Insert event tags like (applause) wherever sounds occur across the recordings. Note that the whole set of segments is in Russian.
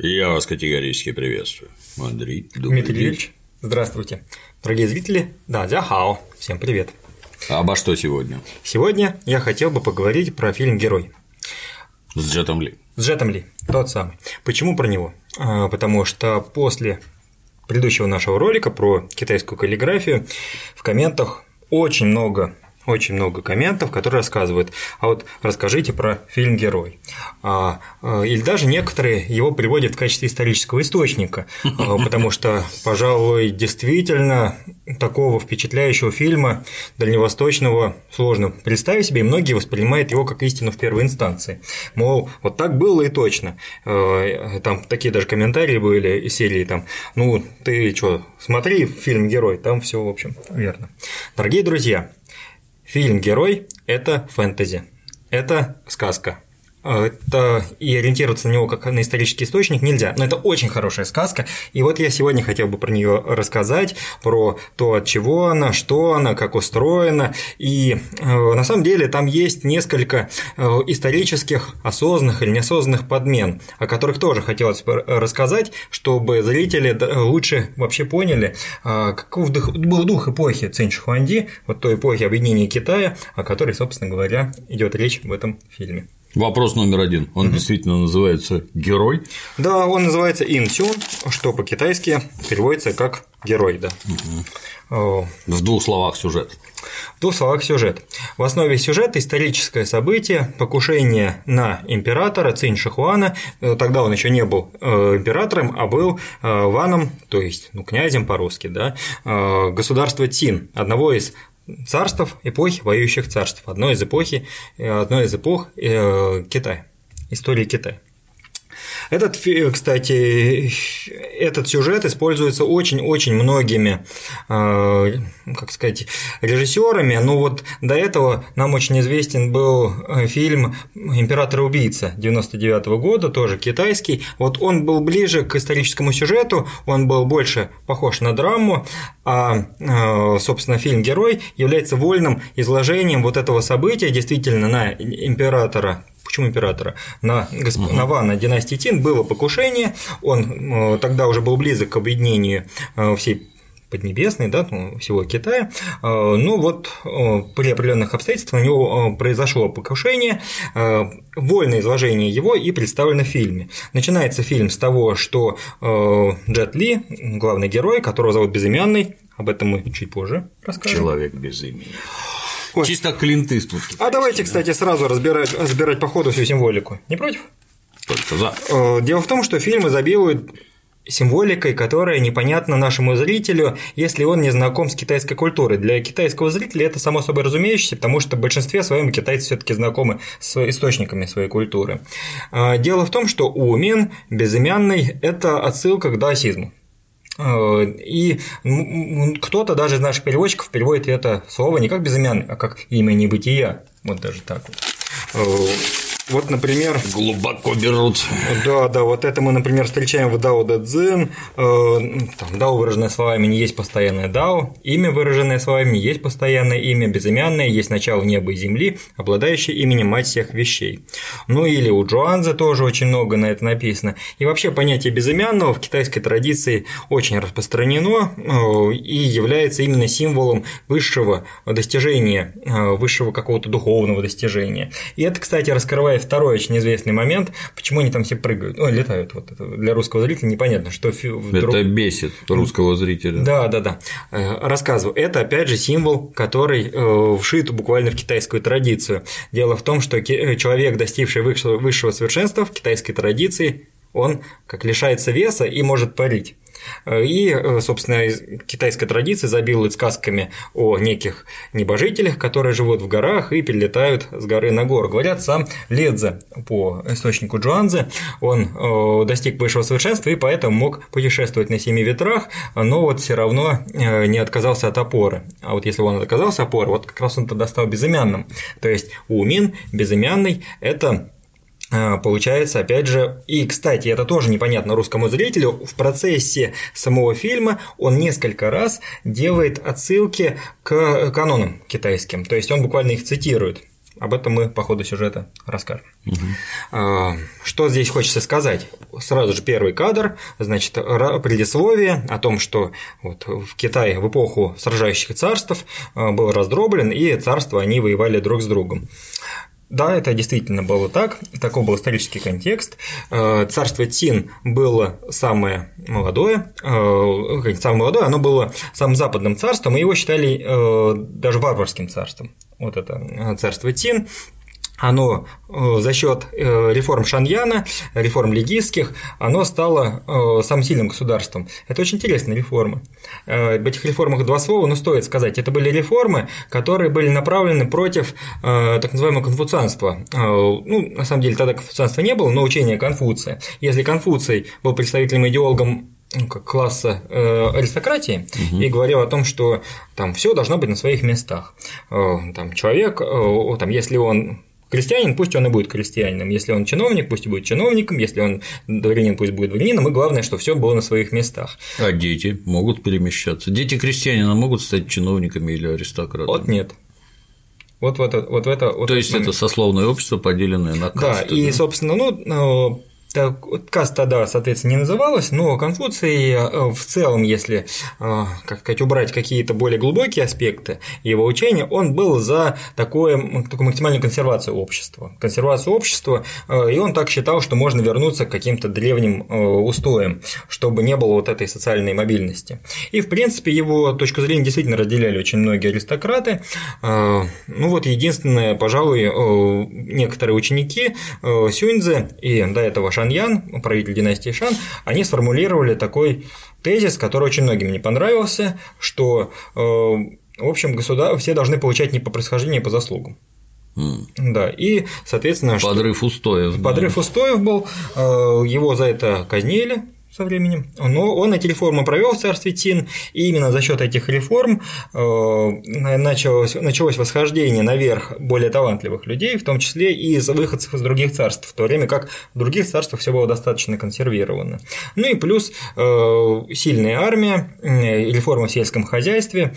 Я вас категорически приветствую. Андрей, Дмитрий Юрьевич, здравствуйте. Дорогие зрители, да, дзяхао, всем привет. Обо что сегодня? Сегодня я хотел бы поговорить про фильм «Герой». С Джетом Ли. С Джетом Ли, тот самый. Почему про него? А, потому что после предыдущего нашего ролика про китайскую каллиграфию в комментах очень много очень много комментов, которые рассказывают, а вот расскажите про фильм «Герой». А, а, или даже некоторые его приводят в качестве исторического источника, а, (laughs) потому что, пожалуй, действительно такого впечатляющего фильма дальневосточного сложно представить себе, и многие воспринимают его как истину в первой инстанции. Мол, вот так было и точно. Там такие даже комментарии были из серии там, ну, ты что, смотри фильм «Герой», там все, в общем, верно. Дорогие друзья, Фильм «Герой» – это фэнтези, это сказка, это и ориентироваться на него как на исторический источник нельзя. Но это очень хорошая сказка. И вот я сегодня хотел бы про нее рассказать, про то, от чего она, что она, как устроена. И э, на самом деле там есть несколько э, исторических осознанных или неосознанных подмен, о которых тоже хотелось бы рассказать, чтобы зрители лучше вообще поняли, э, каков был дух эпохи Цинь Шихуанди, вот той эпохи объединения Китая, о которой, собственно говоря, идет речь в этом фильме. Вопрос номер один. Он угу. действительно называется герой? Да, он называется Инсюн, что по-китайски переводится как герой, да. Угу. В двух словах сюжет. В двух словах сюжет. В основе сюжета историческое событие покушение на императора Цинь Шихуана. Э, тогда он еще не был э, императором, а был э, ваном, то есть ну, князем по-русски, да, государства Цин, одного из царств, эпохи воюющих царств, одной из эпохи, одной из эпох э, Китая, истории Китая. Этот, кстати, этот сюжет используется очень-очень многими, э, как сказать, режиссерами. Но вот до этого нам очень известен был э, фильм «Император-убийца» 99 -го года, тоже китайский. Вот он был ближе к историческому сюжету, он был больше похож на драму, а, э, собственно, фильм «Герой» является вольным изложением вот этого события, действительно, на императора почему императора, на, госп... угу. на Вана династии Тин было покушение, он э, тогда уже был близок к объединению э, всей Поднебесной, да, ну, всего Китая. Э, ну вот при определенных обстоятельствах у него произошло покушение, вольное изложение его и представлено в фильме. Начинается фильм с того, что Джет Ли, главный герой, которого зовут Безымянный, об этом мы чуть позже расскажем. Человек без имени. Ой. Чисто клинтыст. А давайте, кстати, сразу разбирать, разбирать по ходу всю символику. Не против? Только за. Э, дело в том, что фильм изобилует символикой, которая непонятна нашему зрителю, если он не знаком с китайской культурой. Для китайского зрителя это само собой разумеющееся, потому что в большинстве своем китайцы все таки знакомы с источниками своей культуры. Э, дело в том, что Умин безымянный – это отсылка к даосизму. Э, и кто-то даже из наших переводчиков переводит это слово не как безымянный, а как имя небытия. Вот даже так вот. Вот, например… Глубоко берут. Да, да, вот это мы, например, встречаем в Дао Дэ Цзин. Э, там Дао, выраженное словами, не есть постоянное Дао. Имя, выраженное словами, не есть постоянное имя, безымянное, есть начало неба и земли, обладающее именем мать всех вещей. Ну или у Джоанза тоже очень много на это написано. И вообще понятие безымянного в китайской традиции очень распространено э, и является именно символом высшего достижения, э, высшего какого-то духовного достижения. И это, кстати, раскрывает второй очень известный момент, почему они там все прыгают, ой, летают, вот это для русского зрителя непонятно, что вдруг... Это бесит русского зрителя. Да, да, да. Э, рассказываю. Это, опять же, символ, который э, вшит буквально в китайскую традицию. Дело в том, что э, человек, достигший высшего совершенства в китайской традиции, он как лишается веса и может парить. И, собственно, китайская традиция забилует сказками о неких небожителях, которые живут в горах и перелетают с горы на гору. Говорят, сам Ледзе по источнику Джуанзе, он э, достиг высшего совершенства и поэтому мог путешествовать на семи ветрах, но вот все равно э, не отказался от опоры. А вот если он отказался от опоры, вот как раз он тогда стал безымянным. То есть Умин, безымянный – это получается, опять же, и, кстати, это тоже непонятно русскому зрителю, в процессе самого фильма он несколько раз делает отсылки к канонам китайским, то есть он буквально их цитирует. об этом мы по ходу сюжета расскажем. Угу. Что здесь хочется сказать? Сразу же первый кадр, значит, предисловие о том, что вот в Китае в эпоху сражающих царств был раздроблен, и царства они воевали друг с другом. Да, это действительно было так, такой был исторический контекст. Э, царство Тин было самое молодое, э, самое молодое, оно было самым западным царством, и его считали э, даже варварским царством. Вот это царство Тин, оно э, за счет э, реформ Шаньяна, реформ легистских, оно стало э, самым сильным государством. Это очень интересная реформа. Об этих реформах два слова, но стоит сказать. Это были реформы, которые были направлены против так называемого конфуцианства. Ну, на самом деле, тогда конфуцианства не было, но учение Конфуция. Если Конфуций был представителем идеологом ну, как класса э, аристократии угу. и говорил о том, что там все должно быть на своих местах. Э, там человек, э, там, если он Крестьянин, пусть он и будет крестьянином. Если он чиновник, пусть и будет чиновником. Если он дворянин, пусть будет дворянином. И главное, что все было на своих местах. А дети могут перемещаться. Дети крестьянина могут стать чиновниками или аристократами? Вот нет. Вот в это, вот в это. Вот То есть это сословное общество, поделенное на касты. Да, и, собственно, ну, так, каст тогда, соответственно, не называлась, но Конфуций э, в целом, если, э, как сказать, убрать какие-то более глубокие аспекты его учения, он был за такое, такую максимальную консервацию общества. Консервацию общества, э, и он так считал, что можно вернуться к каким-то древним устоям, чтобы не было вот этой социальной мобильности. И, в принципе, его точку зрения действительно разделяли очень многие аристократы. Ну вот единственное, пожалуй, некоторые ученики Сюньцзы и до этого Шаньян, правитель династии Шан, они сформулировали такой тезис, который очень многим не понравился, что, э, в общем, государ... все должны получать не по происхождению, а по заслугам. Да, и, соответственно… Подрыв устоев. Подрыв да. устоев был, э, его за это казнили, со временем. Но он эти реформы провел в царстве Тин, и именно за счет этих реформ э, началось, началось восхождение наверх более талантливых людей, в том числе и из выходцев из других царств, в то время как в других царствах все было достаточно консервировано. Ну и плюс э, сильная армия, реформы в сельском хозяйстве,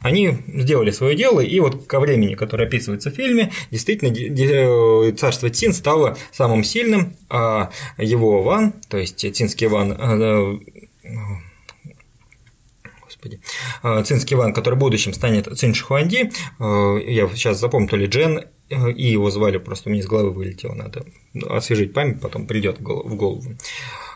они сделали свое дело, и вот ко времени, которое описывается в фильме, действительно э, царство Цин стало самым сильным, а его Ван, то есть цинский Ван, э, э, господи, цинский Ван, который в будущем станет Цин Шихуанди, я сейчас запомню, то ли Джен, и его звали, просто у меня из головы вылетело, надо освежить память, потом придет в голову.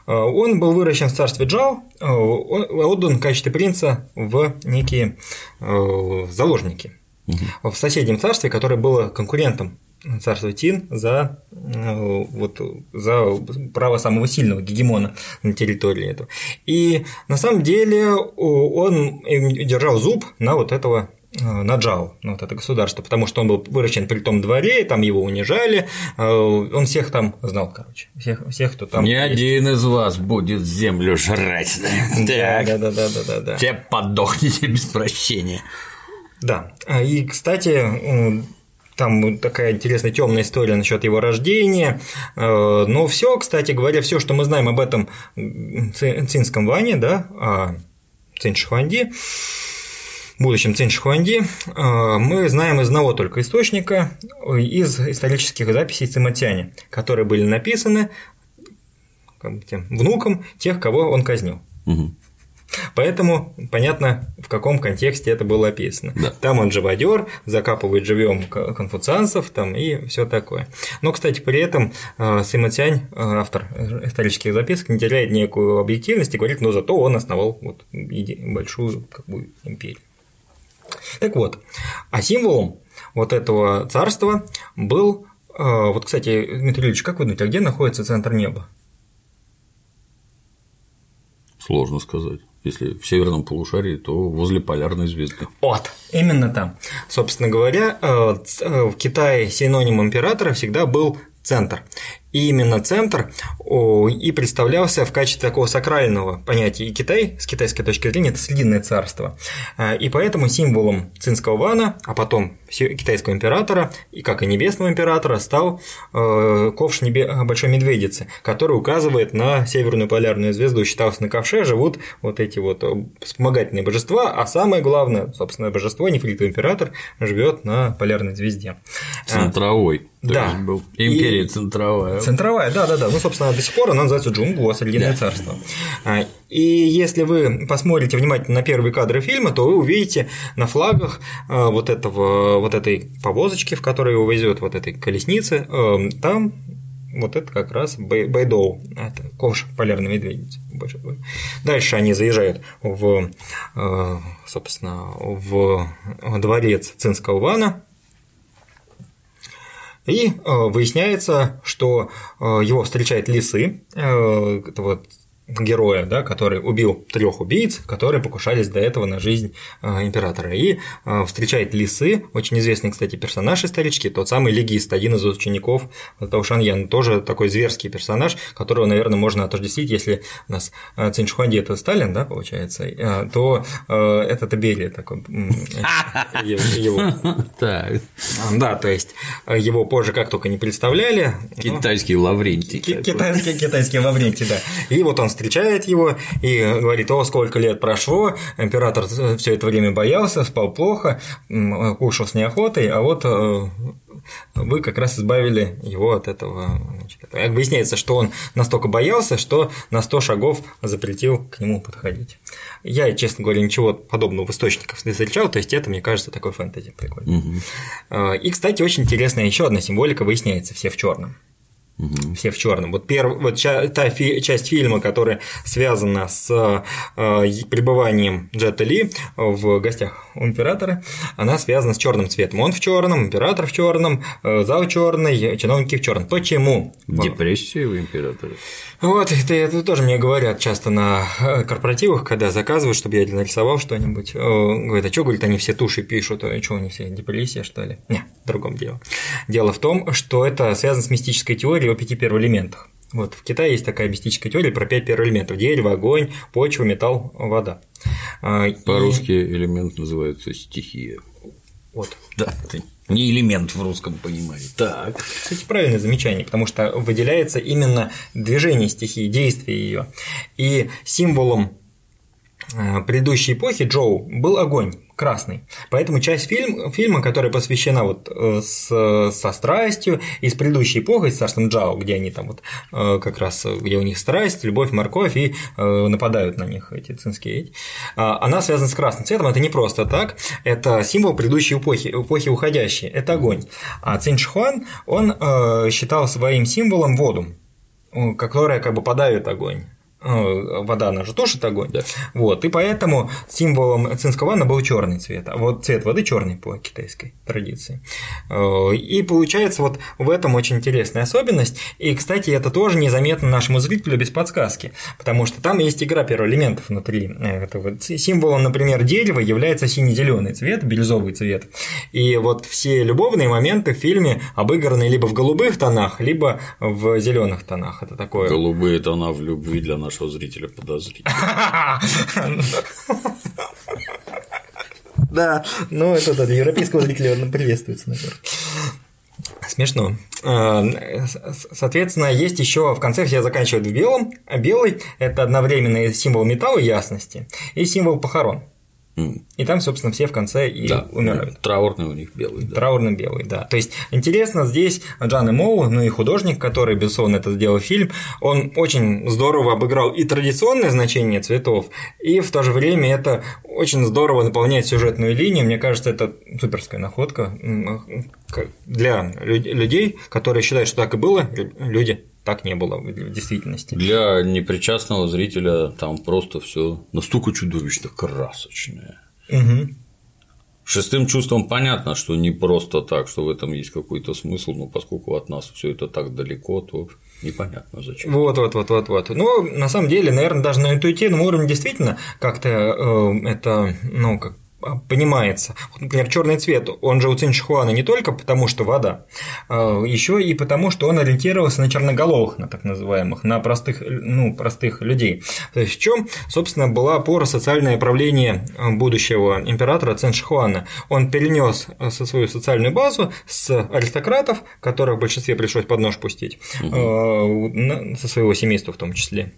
Э, он был выращен в царстве Джао, э, отдан в качестве принца в некие э, заложники угу. в соседнем царстве, которое было конкурентом царства Тин за, вот, за право самого сильного гегемона на территории этого. И на самом деле он держал зуб на вот этого Э, на Джао, на вот это государство, потому что он был выращен при том дворе, там его унижали, э, он всех там знал, короче, всех, всех кто там. Ни есть. один из вас будет землю жрать. (laughs) Да, да, да, да, да, да. Все подохните без прощения. Да. А, и, кстати, там такая интересная темная история насчет его рождения. Э, но все, кстати говоря, все, что мы знаем об этом цинском Ване, да, о Цин Шихуанди, будущем Цинь Шихуанди, э, мы знаем из одного только источника, из исторических записей Циматяне, которые были написаны тем внуком тех, кого он казнил. Угу. Поэтому понятно, в каком контексте это было описано. Да. Там он живодер, закапывает живьем конфуцианцев там и все такое. Но, кстати, при этом э, Сыма Цянь, э, автор исторических записок, не теряет некую объективность и говорит, но зато он основал вот большую как бы, империю. Так вот, а символом вот этого царства был, э, вот, кстати, Дмитрий Ильич, как вы думаете, а где находится центр неба? Сложно сказать. Если в северном полушарии, то возле полярной звезды. Вот, именно там. Собственно говоря, э, э, в Китае синоним императора всегда был центр. И именно центр и представлялся в качестве такого сакрального понятия. И Китай, с китайской точки зрения, это срединное царство. А, и поэтому символом цинского вана, а потом китайского императора, и как и небесного императора, стал э, ковш небе... Большой Медведицы, который указывает на северную полярную звезду. Считалось, на ковше живут вот эти вот э, вспомогательные божества, а самое главное, собственно, божество, нефритовый император, живет на полярной звезде. Центровой. Да. был империя и... центровая. Центровая, да, да, да. Ну, собственно, до сих пор она называется Джунгу, Срединное да. царство. А, и если вы посмотрите внимательно на первые кадры фильма, то вы увидите на флагах а, вот этого, вот этой повозочки, в которой его везет вот этой колесницы, а, там вот это как раз Байдоу, это ковш полярной медведицы. Дальше они заезжают в, собственно, в дворец Цинского вана, и э, выясняется, что э, его встречают лисы, э, это вот героя, да, который убил трех убийц, которые покушались до этого на жизнь э, императора. И э, встречает Лисы, очень известный, кстати, персонаж исторический, тот самый легист, один из учеников Таушан Ян, тоже такой зверский персонаж, которого, наверное, можно отождествить, если у нас э, Цинь Шуханди это Сталин, да, получается, то это Табери такой его. (laughs) Да, то есть его позже как только не представляли. Китайский Лаврентий. Китайский Лаврентий, да. И вот он встречает его и говорит, о, сколько лет прошло, император все это время боялся, спал плохо, кушал с неохотой, а вот э, вы как раз избавили его от этого. Значит, выясняется, что он настолько боялся, что на 100 шагов запретил к нему подходить. Я, честно говоря, ничего подобного в источниках не встречал, то есть это, мне кажется, такой фэнтези прикольный. Угу. И, кстати, очень интересная еще одна символика выясняется, все в черном. Угу. Все в черном. Вот, перв... вот та фи... часть фильма, которая связана с э, пребыванием Джета Ли в гостях у императора, она связана с черным цветом. Он в черном, император в черном, э, зал черный, чиновники в черном. Почему? Депрессия у императора. Вот, это, это тоже мне говорят часто на э, корпоративах, когда заказывают, чтобы я нарисовал что-нибудь. Говорят, а что, говорит, они все туши пишут, а что они все, депрессия, что ли? Не, в другом дело. Дело в том, что это связано с мистической теорией теории о пяти первоэлементах. Вот, в Китае есть такая мистическая теория про пять первоэлементов – дерево, огонь, почва, металл, вода. А, По-русски и... элемент называется стихия. Вот. Да, это не элемент в русском понимании. Так. Кстати, правильное замечание, потому что выделяется именно движение стихии, действие ее. И символом предыдущей эпохи Джоу был огонь красный. Поэтому часть фильм, фильма, которая посвящена вот э, с, со страстью, и с предыдущей эпохой, с царством Джао, где они там вот э, как раз, где у них страсть, любовь, морковь, и э, нападают на них эти цинские, а, она связана с красным цветом, это не просто так, это символ предыдущей эпохи, эпохи уходящей, это огонь. А Цинь Шихуан, он считал своим символом воду, которая как бы подавит огонь. Э, вода, она же тушит огонь. Да. Вот, и поэтому символом цинского ванна был черный цвет, а вот цвет воды черный по китайской традиции. Э, и получается вот в этом очень интересная особенность. И, кстати, это тоже незаметно нашему зрителю без подсказки, потому что там есть игра первоэлементов внутри. Этого. Символом, например, дерева является сине-зеленый цвет, бирюзовый цвет. И вот все любовные моменты в фильме обыграны либо в голубых тонах, либо в зеленых тонах. Это такое. Голубые тона в любви для нашего нашего зрителя подозрительно. Да, ну это да, европейского зрителя приветствуется, наверное. Смешно. А, соответственно, есть еще в конце все заканчивают в белом. А белый – это одновременно символ металла ясности и символ похорон. И там, собственно, все в конце и да, умирают. Траурный у них белый. Да. Траурный белый, да. То есть интересно здесь Джан Моу, ну и художник, который, безусловно, это сделал фильм, он очень здорово обыграл и традиционное значение цветов, и в то же время это очень здорово наполняет сюжетную линию. Мне кажется, это суперская находка для людей, которые считают, что так и было, люди так не было в действительности. Для непричастного зрителя там просто все настолько чудовищно красочное. Угу. Шестым чувством понятно, что не просто так, что в этом есть какой-то смысл, но поскольку от нас все это так далеко, то непонятно зачем. Вот, вот, вот, вот, вот. Ну, на самом деле, наверное, даже на интуитивном уровне действительно как-то э, это, ну, как понимается. Например, черный цвет, он же у Циншихуана не только потому, что вода, а, еще и потому, что он ориентировался на черноголовых, на так называемых, на простых, ну, простых людей. То есть в чем, собственно, была опора социальное правление будущего императора Циншихуана. Он перенес со свою социальную базу с аристократов, которых в большинстве пришлось под нож пустить, угу. со своего семейства в том числе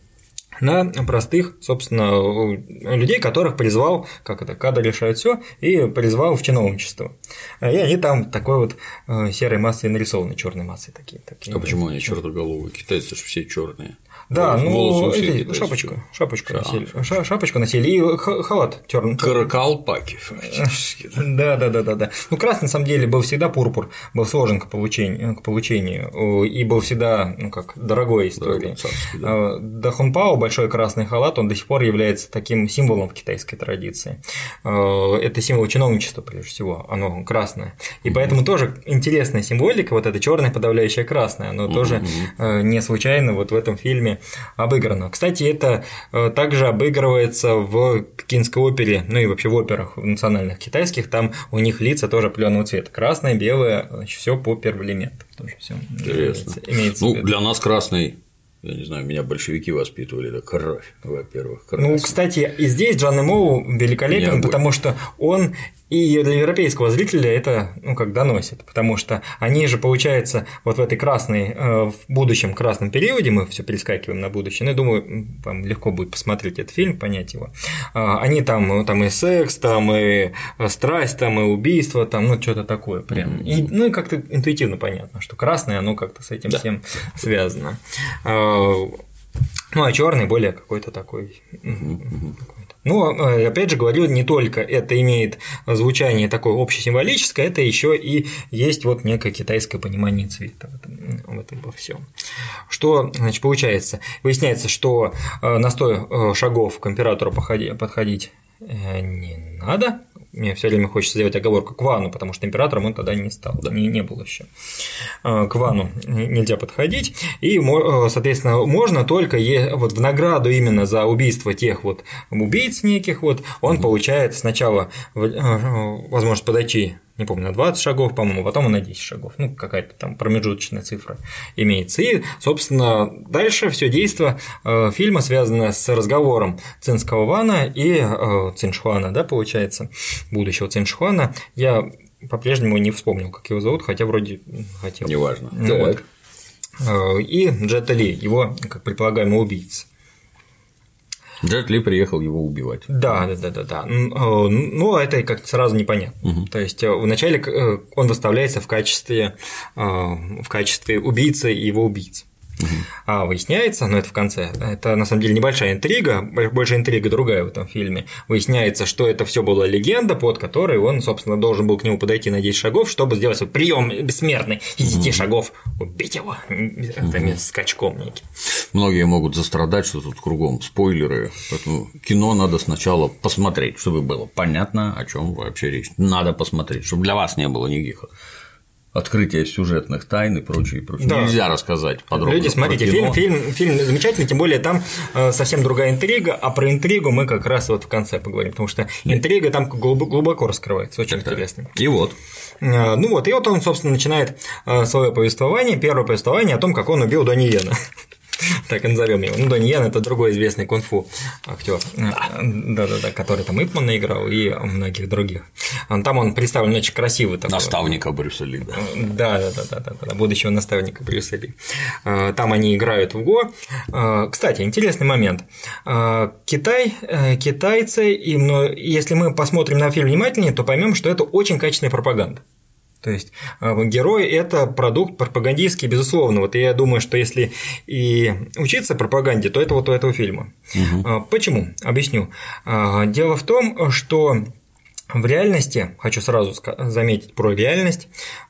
на простых, собственно, людей, которых призвал, как это, кадр решает все, и призвал в чиновничество. И они там такой вот э, серой массой нарисованы, черной массой такие. такие а почему они черноголовые? Китайцы же все черные. Да, ну, эти, шапочку, шапочку Ша. носили, ша, шапочку носили и халат черный. Каракалпаки, фактически. (laughs) Да, да, да, да, да. Ну, красный, на самом деле, был всегда пурпур, был сложен к получению, к получению и был всегда, ну, как, дорогой историей. Да. А, Дахунпао, большой красный халат, он до сих пор является таким символом в китайской традиции. Это символ чиновничества, прежде всего, оно красное. И поэтому тоже интересная символика, вот это черное подавляющее красное, оно тоже э, не случайно вот в этом фильме обыграно. Кстати, это э, также обыгрывается в пекинской опере, ну и вообще в операх национальных китайских, там у них лица тоже определенного цвета. Красное, белое, все по первоэлементам. Тоже все имеется, имеется ну, для нас красный я не знаю, меня большевики воспитывали, это кровь, во-первых. Кровь. Ну, кстати, и здесь Джан Моу великолепен, потому что он и для европейского зрителя это, ну, как доносит, потому что они же, получается, вот в этой красной, э, в будущем красном периоде, мы все перескакиваем на будущее, ну, я думаю, вам легко будет посмотреть этот фильм, понять его. А, они там, ну, там и секс, там и страсть, там и убийство, там, ну, что-то такое прям. И, ну, и как-то интуитивно понятно, что красное, оно как-то с этим да. всем связано. А, ну, а черный более какой-то такой. Ну, э, опять же говорю, не только это имеет звучание такое общесимволическое, это еще и есть вот некое китайское понимание цвета в этом, в этом во всем. Что, значит, получается? Выясняется, что э, на 100 э, шагов к императору подходить не надо, мне все время хочется сделать оговорку к Вану, потому что императором он тогда не стал, да. не, не был еще. А, к Вану нельзя подходить, и, э, соответственно, можно только вот в награду именно за убийство тех вот убийц неких, вот он получает сначала э, возможность подойти не помню, на 20 шагов, по-моему, потом и на 10 шагов. Ну, какая-то там промежуточная цифра имеется. И, собственно, дальше все действие э, фильма связано с разговором Цинского Вана и э, Циншхуана, да, получается, будущего Циншхуана. Я по-прежнему не вспомнил, как его зовут, хотя вроде хотел. Неважно. Ну, вот. Э, и Джета Ли, его, как предполагаемый убийца. Джет Ли приехал его убивать. Да, да, да, да, да. Ну, это как-то сразу непонятно. Угу. То есть э, вначале э, он выставляется в качестве, э, в качестве убийцы и его убийцы. Угу. А выясняется, ну это в конце, это на самом деле небольшая интрига, больше интрига другая в этом фильме. Выясняется, что это все была легенда, под которой он, собственно, должен был к нему подойти на 10 шагов, чтобы сделать свой прием бессмертный из 10 угу. шагов, убить его угу. скачком неким. Многие могут застрадать, что тут кругом спойлеры, поэтому кино надо сначала посмотреть, чтобы было понятно, о чем вообще речь. Надо посмотреть, чтобы для вас не было никаких открытие сюжетных тайн и прочее, и прочее. Да. Нельзя рассказать подробно. Люди, смотрите, фильм, фильм, фильм замечательный, тем более там э, совсем другая интрига, а про интригу мы как раз вот в конце поговорим, потому что интрига там глубоко раскрывается, очень так, интересно. И вот. Э, ну вот, и вот он, собственно, начинает э, свое повествование, первое повествование о том, как он убил Донни Йена. (laughs) так и назовем его. Ну, Донни Ян – это другой известный кунг-фу актер, да-да-да, который там Ипмана играл и многих других. Там он представлен очень красивый такой. Наставника Брюса Ли, да. Да-да-да, будущего наставника Брюса Ли. А, там они играют в Го. А, кстати, интересный момент. А, Китай, э, китайцы, и если мы посмотрим на фильм внимательнее, то поймем, что это очень качественная пропаганда. То есть э, герой – это продукт пропагандистский, безусловно. Вот я думаю, что если и учиться пропаганде, то это вот у этого фильма. Угу. Почему? Объясню. А, дело в том, что в реальности, хочу сразу заметить про реальность,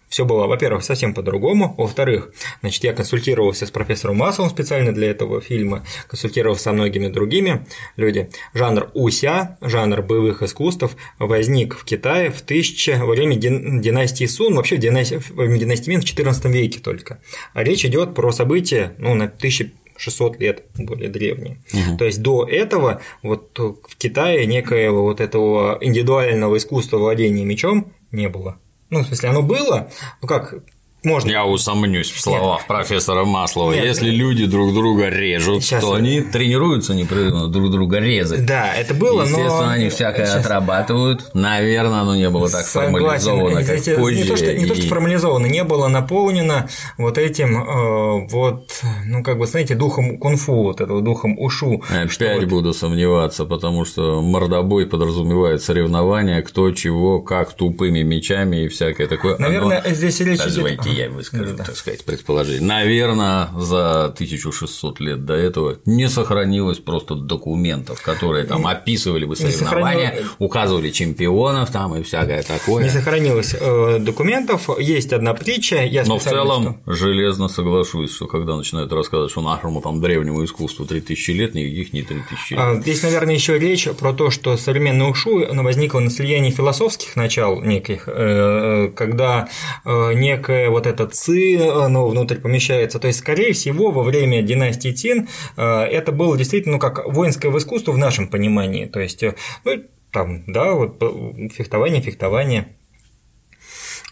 все было, во-первых, совсем по-другому, во-вторых, значит, я консультировался с профессором Масловым специально для этого фильма, консультировался со многими другими людьми. Жанр уся, жанр боевых искусств возник в Китае в тысяче, во время династии Сун, вообще в династии, во время династии Мин в XIV веке только. А речь идет про события ну, на 1000 600 лет более древние. Угу. То есть до этого вот в Китае некоего вот этого индивидуального искусства владения мечом не было. Ну, в смысле, оно было, ну как, можно. Я усомнюсь в словах Нет. профессора Маслова. Нет. Если люди друг друга режут, Сейчас то я... они тренируются непрерывно друг друга резать. Да, это было, Естественно, но... они всякое Сейчас... отрабатывают. Наверное, оно не было так Согласен. формализовано, как Эти... позже. Не то, что, не и... то, что формализовано, не было наполнено вот этим э, вот, ну, как бы, знаете, духом кунг-фу, вот этого духом ушу. Опять вот... буду сомневаться, потому что мордобой подразумевает соревнования, кто чего, как тупыми мечами и всякое такое. Наверное, оно... здесь речь идет я выскажу, да. так сказать, предположение. Наверное, за 1600 лет до этого не сохранилось просто документов, которые там описывали бы соревнования, указывали чемпионов там и всякое такое. Не сохранилось э, документов, есть одна притча, я Но в целом что... железно соглашусь, что когда начинают рассказывать, что нашему там древнему искусству 3000 лет, никаких не 3000 лет. А, здесь, наверное, еще речь про то, что современное ушу возникло на слиянии философских начал неких, э, когда э, некое вот это ци, оно внутрь помещается. То есть, скорее всего, во время династии Тин э, это было действительно ну, как воинское искусство в нашем понимании. То есть, э, ну, там, да, вот фехтование, фехтование,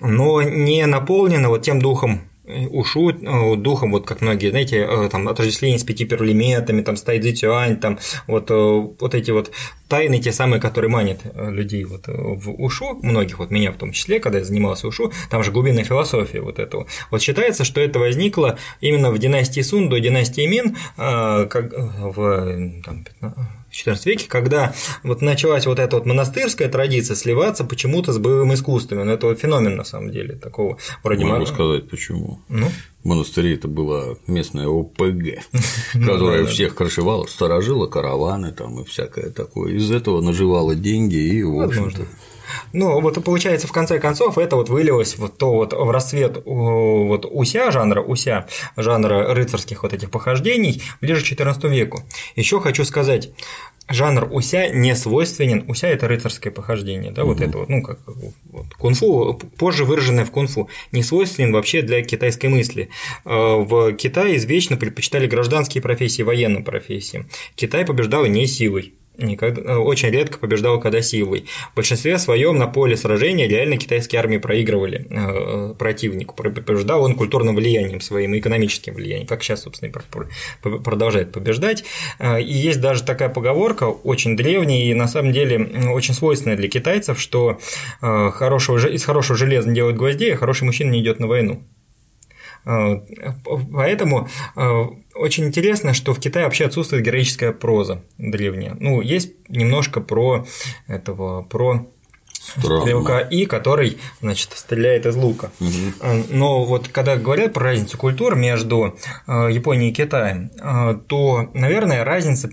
но не наполнено вот тем духом ушу э, духом, вот как многие, знаете, э, там отождествление с пяти перлементами, там стоит Цюань, там вот, э, вот эти вот тайны, те самые, которые манят людей вот в ушу, многих, вот меня в том числе, когда я занимался ушу, там же глубинная философия вот этого. Вот считается, что это возникло именно в династии Сун до династии Мин, как в там, в XIV веке, когда вот началась вот эта вот монастырская традиция сливаться почему-то с боевыми искусствами. Но это вот феномен на самом деле такого вроде Могу сказать почему. Ну? В монастыре это была местная ОПГ, (laughs) ну которая всех крышевала, сторожила караваны там и всякое такое. Из этого наживала деньги и, в общем-то, ну, вот получается, в конце концов, это вот вылилось вот то вот в расцвет вот уся, жанра уся, жанра рыцарских вот этих похождений ближе к XIV веку. Еще хочу сказать, жанр уся не свойственен. Уся это рыцарское похождение, да, угу. вот это вот, ну как вот, кунфу, позже выраженное в кунфу, не свойственен вообще для китайской мысли. Э, в Китае извечно предпочитали гражданские профессии военным профессиям. Китай побеждал не силой никогда, э, очень редко побеждал когда силой. В большинстве своем на поле сражения реально китайские армии проигрывали э, противнику. Побеждал он культурным влиянием своим, экономическим влиянием, как сейчас, собственно, и продолжает побеждать. Э, и есть даже такая поговорка, очень древняя и на самом деле очень свойственная для китайцев, что хорошего, из хорошего железа делают гвоздей, а хороший мужчина не идет на войну. Поэтому очень интересно, что в Китае вообще отсутствует героическая проза древняя. Ну, есть немножко про этого, про Странно. стрелка И, который, значит, стреляет из лука. Угу. Но вот когда говорят про разницу культур между э, Японией и Китаем, э, то, наверное, разница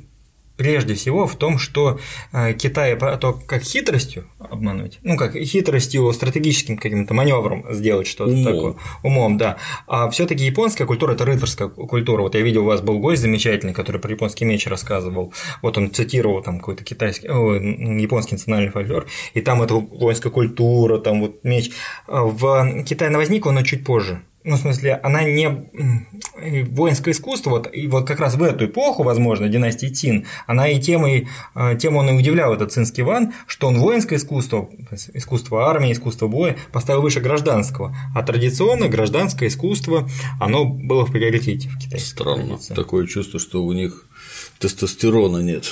прежде всего в том, что э, Китай то как хитростью обмануть, ну как хитростью, стратегическим каким-то маневром сделать что-то умом. такое, умом, да. А все-таки японская культура это рыцарская культура. Вот я видел, у вас был гость замечательный, который про японский меч рассказывал. Вот он цитировал там какой-то китайский, о, японский национальный фольклор, и там это воинская культура, там вот меч. А в Китае она возникла, но чуть позже ну, в смысле, она не воинское искусство, вот, и вот как раз в эту эпоху, возможно, династии Цин, она и темой, э, тем он и удивлял этот цинский ван, что он воинское искусство, искусство армии, искусство боя поставил выше гражданского, а традиционно гражданское искусство, оно было в приоритете в Китае. Странно, традиции. такое чувство, что у них тестостерона нет.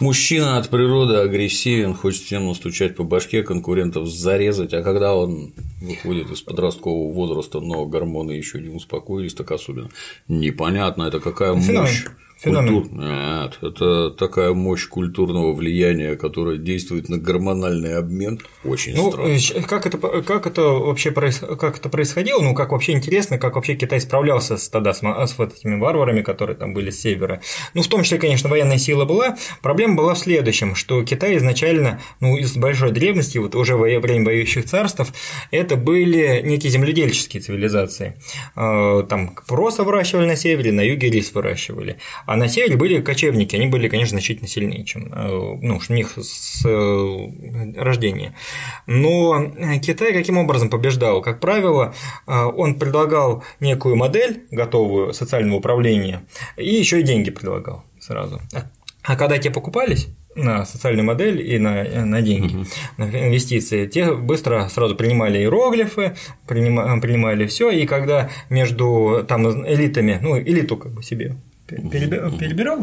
Мужчина от природы агрессивен, хочет всем настучать по башке, конкурентов зарезать, а когда он выходит из подросткового возраста, но гормоны еще не успокоились, так особенно непонятно, это какая мощь феномен. Культур... Нет, это такая мощь культурного влияния, которая действует на гормональный обмен. Очень ну, странно. Как это, как это вообще проис... как это происходило? Ну, как вообще интересно, как вообще Китай справлялся с, тогда с, с вот этими варварами, которые там были с севера. Ну, в том числе, конечно, военная сила была. Проблема была в следующем, что Китай изначально, ну, из большой древности, вот уже во время воюющих царств, это были некие земледельческие цивилизации. Там проса выращивали на севере, на юге рис выращивали. А на севере были кочевники, они были, конечно, значительно сильнее, чем э, ну, у них с э, рождения. Но Китай каким образом побеждал? Как правило, он предлагал некую модель готовую социального управления и еще и деньги предлагал сразу. А когда те покупались, на социальную модель и на, на деньги, угу. на инвестиции, те быстро сразу принимали иероглифы, принимали, принимали все, и когда между там элитами, ну, элиту как бы себе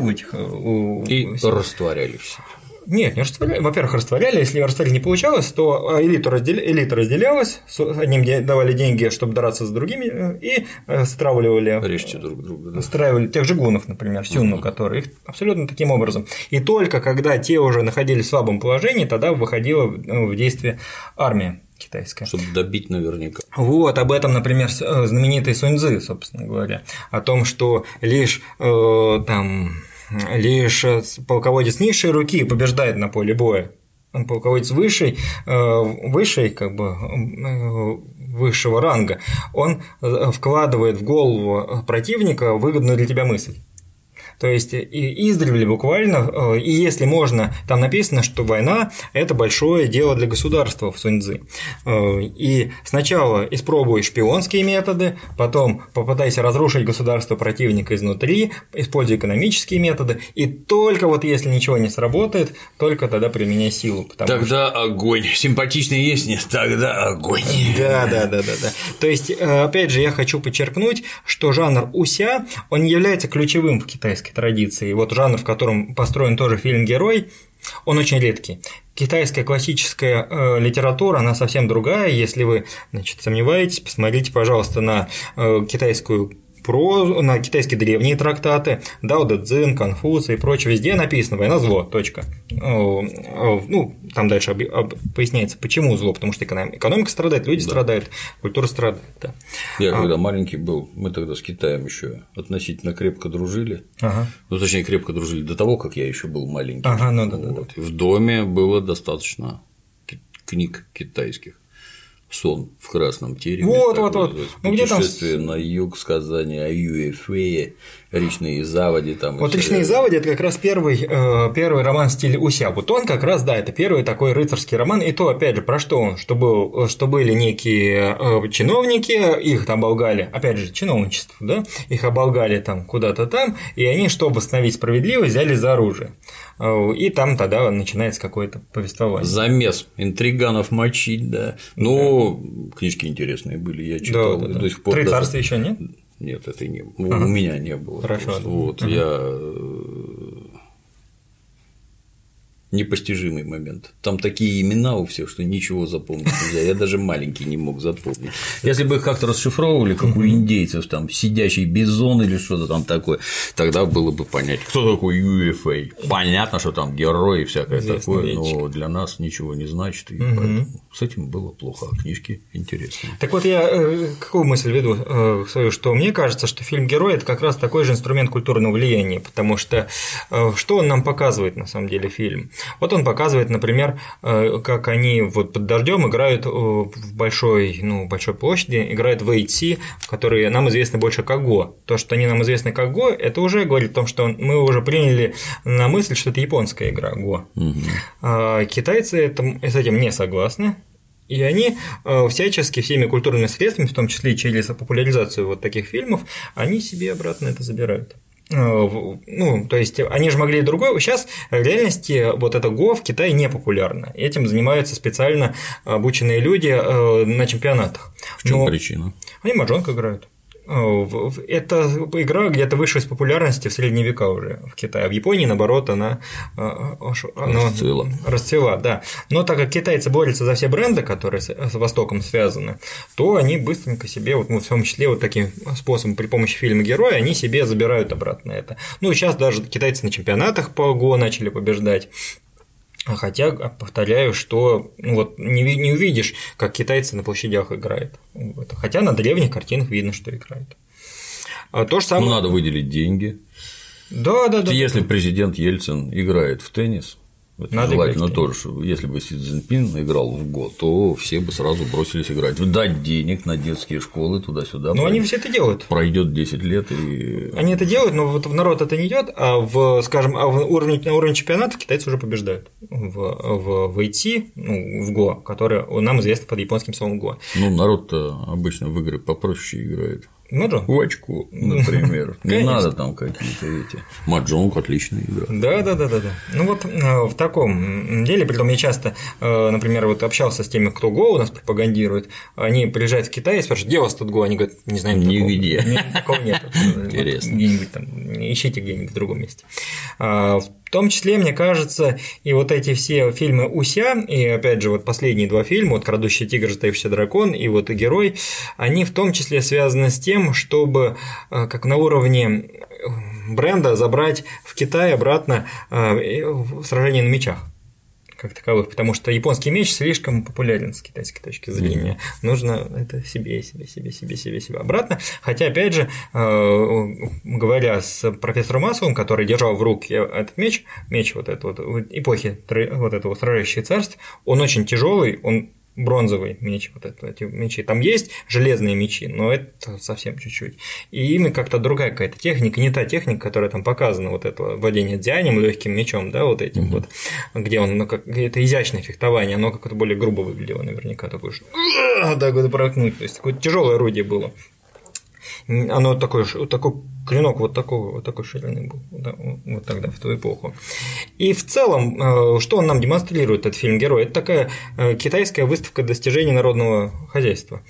этих у, и у растворяли все. Нет, не растворяли. Во-первых, растворяли. Если растворить не получалось, то элиту раздел... элита разделялась, одним давали деньги, чтобы драться с другими, э, и э, стравливали. Режьте друг друга. Да. Стравливали тех же гунов, например, сюнну, угу. которые их абсолютно таким образом. И только когда те уже находились в слабом положении, тогда выходила в действие армия китайская. Чтобы добить наверняка. Вот, об этом, например, э, знаменитый Суньцзы, собственно говоря, о том, что лишь э, там лишь полководец низшей руки побеждает на поле боя. Полководец высшей, э, высшей, как бы, э, высшего ранга, он э, вкладывает в голову противника выгодную для тебя мысль. То есть и издревле буквально, э, и если можно, там написано, что война – это большое дело для государства в Суньцзы. Э, и сначала испробуй шпионские методы, потом попытайся разрушить государство противника изнутри, используй экономические методы, и только вот если ничего не сработает, только тогда применяй силу. Тогда что... огонь. Симпатичный есть, нет, тогда огонь. Да, да, да, да, да. То есть, э, опять же, я хочу подчеркнуть, что жанр уся, он не является ключевым в китайской китайской традиции. Вот жанр, в котором построен тоже фильм «Герой», он очень редкий. Китайская классическая э, литература, она совсем другая. Если вы значит, сомневаетесь, посмотрите, пожалуйста, на э, китайскую про, на китайские древние трактаты, Дао Дэ Цзин, Конфуция и прочее, везде написано «война – зло», точка. Ну, там дальше об, об, поясняется, почему зло, потому что экономика, экономика страдает, люди да. страдают, культура страдает. Да. Я а... когда маленький был, мы тогда с Китаем еще относительно крепко дружили, ага. ну, точнее, крепко дружили до того, как я еще был маленький. Ага, ну, да, вот. да, да. В доме было достаточно книг китайских сон в красном тереме. Вот, вот, вот. Ну, где там... на юг сказания о Юэфее, речные заводи там. Вот речные заводи это как раз первый, э, первый роман в стиле Уся. Вот он как раз, да, это первый такой рыцарский роман. И то, опять же, про что он? Что, был, что были некие э, чиновники, их там оболгали, опять же, чиновничество, да, их оболгали там куда-то там, и они, чтобы восстановить справедливость, взяли за оружие. Э, и там тогда начинается какое-то повествование. Замес интриганов мочить, да. Ну, да. книжки интересные были, я читал да, да, да. до сих пор. Три царства еще нет? Нет, это не у меня не было. Хорошо. Просто. Вот ага. я э, непостижимый момент. Там такие имена у всех, что ничего запомнить нельзя. Я даже маленький не мог запомнить. Если бы их как-то расшифровывали, как у индейцев, там сидящий бизон или что-то там такое, тогда было бы понять, кто такой UFA. Понятно, что там герой и всякое Известный такое, вещик. но для нас ничего не значит. И поэтому с этим было плохо, а книжки интересные. Так вот, я э, какую мысль веду э, свою, что мне кажется, что фильм Герой это как раз такой же инструмент культурного влияния, потому что э, что он нам показывает на самом деле фильм? Вот он показывает, например, э, как они вот под дождем играют э, в большой, ну, большой площади, играют в AT, которые нам известны больше как Го. То, что они нам известны как Го, это уже говорит о том, что мы уже приняли на мысль, что это японская игра Го. Угу. Китайцы с этим не согласны, и они э, всячески всеми культурными средствами, в том числе через популяризацию вот таких фильмов, они себе обратно это забирают. Э, ну, то есть они же могли и другое. Сейчас в реальности вот это Го в Китае не популярно. Этим занимаются специально обученные люди э, на чемпионатах. В чем причина? Они маджонг играют. Э, это игра где-то вышла из популярности в средние века уже в Китае. В Японии, наоборот, она, э, она расцвела. расцвела. Да. Но так как китайцы борются за все бренды, которые с Востоком связаны, то они быстренько себе, вот, ну, в том числе вот таким способом при помощи фильма «Герои», они себе забирают обратно это. Ну, сейчас даже китайцы на чемпионатах по ГО начали побеждать. Хотя, повторяю, что ну, вот не, не увидишь, как китайцы на площадях играют. Хотя на древних картинах видно, что играют. А то же самое... Ну, надо выделить деньги. Да, да, да. Если президент Ельцин играет в теннис, Это Надо желательно тоже, что если бы Си Цзиньпин играл в Го, то все бы сразу бросились играть. Дать денег на детские школы туда-сюда. Но они все это делают. Пройдет 10 лет и. Они это делают, но вот в народ это не идет, а в, скажем, а в уровне, на уровне чемпионата китайцы уже побеждают в, в, в IT, ну, в Го, который нам известно под японским словом Го. Ну, народ-то обычно в игры попроще играет. Маджонг? В очку, например. (laughs) Не надо там какие-то эти. Маджонг отличная игра. Да, да, да, да, да. Ну вот э, в таком деле, притом я часто, э, например, вот общался с теми, кто Go у нас пропагандирует, они приезжают в Китай и спрашивают, где у вас тут Go? Они говорят, не знаем. Нигде. Такого нет. (laughs) Интересно. Где-нибудь там, ищите где-нибудь в другом месте. А, В том числе, мне кажется, и вот эти все фильмы Уся, и опять же, вот последние два фильма, вот «Крадущий тигр», «Затаившийся дракон» и вот «Герой», они в том числе связаны с тем, чтобы э, как на уровне э, бренда забрать в Китай обратно э, сражение на мечах как таковых, потому что японский меч слишком популярен с китайской точки зрения. Нужно это себе, себе, себе, себе, себе, себе обратно. Хотя, опять же, говоря с профессором Масовым, который держал в руке этот меч, меч вот этот вот эпохи вот этого сражающих царств, он очень тяжелый, он бронзовый меч, вот это, эти мечи. Там есть железные мечи, но это совсем чуть-чуть. И ими как-то другая какая-то техника, не та техника, которая там показана, вот это владение дзянем, легким мечом, да, вот этим вот, где он, ну, как это изящное фехтование, оно как-то более грубо выглядело наверняка, такое, что так вот прокнуть, то есть такое тяжелое орудие было. Оно такое, такой клинок вот такого, вот такой ширины был, да, вот тогда, в ту эпоху. И в целом, э, что он нам демонстрирует, этот фильм «Герой»? Это такая э, китайская выставка достижений народного хозяйства.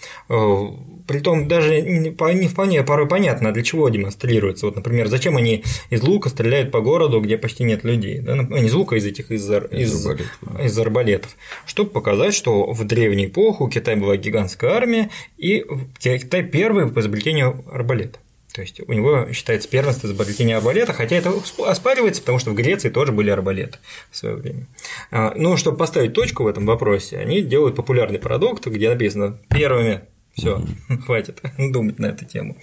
Притом даже не по- не вполне порой понятно, для чего демонстрируется. Вот, например, зачем они из лука стреляют по городу, где почти нет людей. Да? Не из лука, а из этих из, Из из, арбалетов, из арбалетов. Чтобы показать, что в древнюю эпоху у Китая была гигантская армия, и Китай первый по изобретению арбалета. То есть у него считается первенство изобретения арбалета, хотя это оспаривается, потому что в Греции тоже были арбалеты в свое время. А, Но чтобы поставить точку в этом вопросе, они делают популярный продукт, где написано первыми все, (laughs) хватит (laughs) думать на эту тему.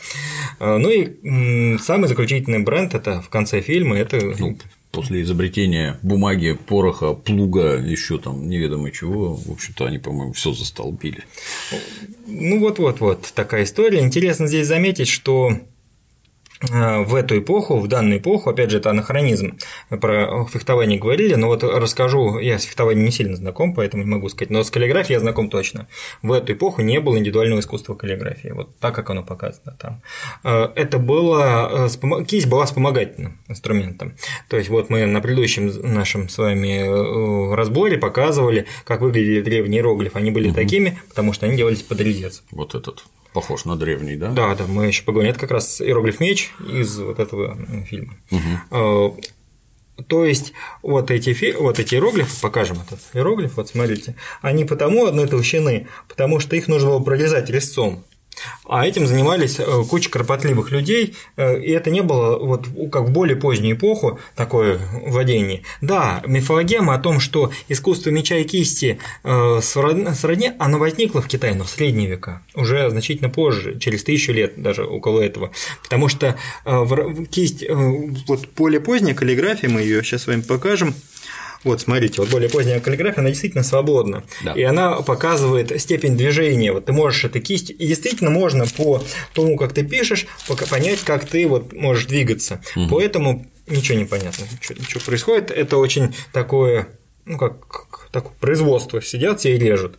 А, Ну и самый заключительный бренд это в конце фильма это Ну, после изобретения бумаги, пороха, плуга, еще там неведомо чего, в общем-то, они, по-моему, все застолбили. Ну вот вот вот такая история. Интересно здесь заметить, что в эту эпоху, в данную эпоху, опять же, это анахронизм, про фехтование говорили, но вот расскажу, я с фехтованием не сильно знаком, поэтому не могу сказать, но с каллиграфией я знаком точно. В эту эпоху не было индивидуального искусства каллиграфии, вот так, как оно показано там. Э, Это было, э, кисть была вспомогательным инструментом. То есть вот мы на предыдущем нашем с вами э, разборе показывали, как выглядели древние иероглифы. Они были такими, потому что они делались под резец. Вот этот похож на древний, да? Да, да, мы еще поговорим. Это как раз иероглиф меч из вот этого фильма. Э, То есть вот эти, вот эти иероглифы, покажем этот иероглиф, вот смотрите, они потому одной толщины, потому что их нужно было прорезать резцом. А этим занимались э, куча кропотливых людей, э, и это не было вот как в более позднюю эпоху такое владение. Да, мифологема о том, что искусство меча и кисти э, срод- сродни, оно возникло в Китае, но в средние века, уже значительно позже, через тысячу лет даже около этого, потому что кисть, вот более поздняя каллиграфия, мы ее сейчас с вами покажем, вот, смотрите, вот более поздняя каллиграфия, она действительно свободна. Да. И она показывает степень движения. Вот ты можешь этой кисть, и действительно можно по тому, как ты пишешь, понять, как ты вот можешь двигаться. Поэтому ничего не понятно, что, что происходит. Это очень такое, ну как, как такое производство. Сидят все и режут.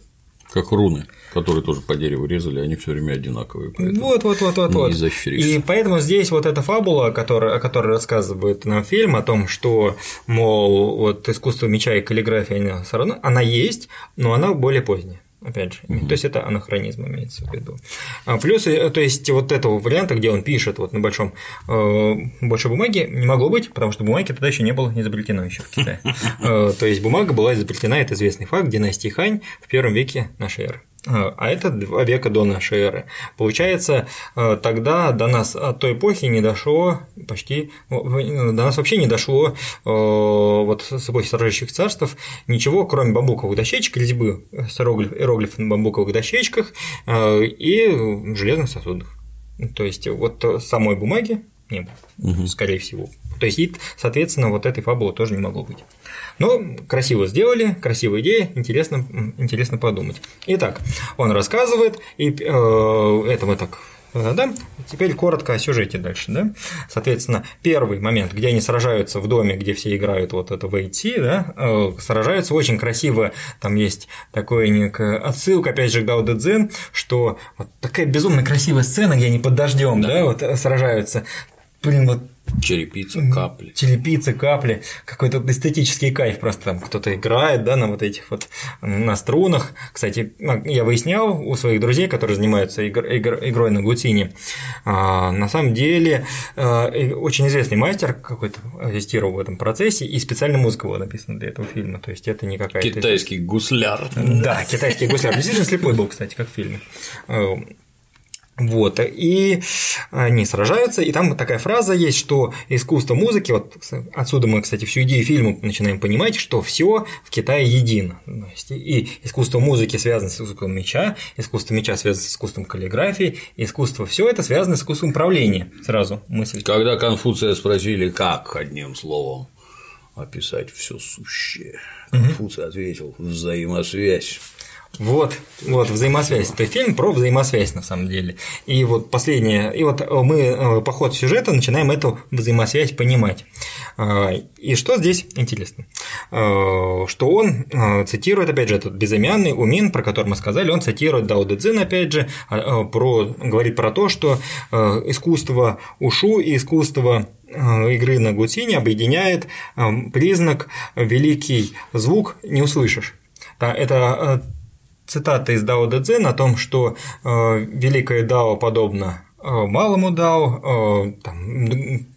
Как руны, которые тоже по дереву резали, они все время одинаковые. Вот, вот, вот, вот, вот. И поэтому здесь вот эта фабула, которая, о которой рассказывает нам фильм, о том, что, мол, вот искусство меча и каллиграфия, она все равно, она есть, но она более поздняя. Опять же, то есть это анахронизм имеется в виду. А Плюс, э, то есть вот этого варианта, где он пишет вот на большом э, большой бумаге, не могло быть, потому что бумаги тогда еще не было изобретено еще в Китае. (laughs) Э, То есть бумага была изобретена, это известный факт, династии Хань в первом веке нашей эры. Э, А это два века до нашей эры. Получается, э, тогда до нас от той эпохи не дошло почти, до нас вообще не дошло э, вот с эпохи сражающих царств ничего, кроме бамбуковых дощечек, резьбы с иероглиф- иероглифов на бамбуковых дощечках э, и железных сосудах. То есть вот самой бумаги не было, скорее всего. То есть, и, соответственно, вот этой фабулы тоже не могло быть. Но красиво сделали, красивая идея, интересно, интересно подумать. Итак, он рассказывает, и э, это мы так да? Теперь коротко о сюжете дальше. Да? Соответственно, первый момент, где они сражаются в доме, где все играют вот это войти, да, э, сражаются очень красиво, там есть такой некая отсылка, опять же, к Дао Дэ что вот такая безумно красивая сцена, где они под дождем, да. да, вот сражаются. Блин, вот Черепица, капли. Черепица, капли. Какой-то эстетический кайф просто там кто-то играет, да, на вот этих вот на струнах. Кстати, я выяснял у своих друзей, которые занимаются игр, игр, игрой на гутине, а, на самом деле а, очень известный мастер какой-то ассистировал в этом процессе, и специальная музыка была написана для этого фильма. То есть это не какая-то. Китайский гусляр. Да, китайский гусляр. Действительно слепой был, кстати, как в фильме. Вот, и они сражаются, и там такая фраза есть, что искусство музыки, вот отсюда мы, кстати, всю идею фильма начинаем понимать, что все в Китае едино. И искусство музыки связано с искусством меча, искусство меча связано с искусством каллиграфии, искусство все это связано с искусством правления. Сразу мысль. Когда Конфуция спросили, как одним словом описать все сущее, Конфуций угу. ответил взаимосвязь. Вот, вот, взаимосвязь. Это фильм про взаимосвязь на самом деле. И вот последнее, и вот мы э, по ходу сюжета начинаем эту взаимосвязь понимать. А, и что здесь интересно? А, что он э, цитирует, опять же, этот безымянный Умин, про который мы сказали, он цитирует Дао Дэ Цзин, опять же, а, про, говорит про то, что э, искусство ушу и искусство игры на гутине объединяет признак великий звук не услышишь. Это цитата из Дао Дэ Цзэн о том, что э, великое Дао подобно э, малому Дао, э, там,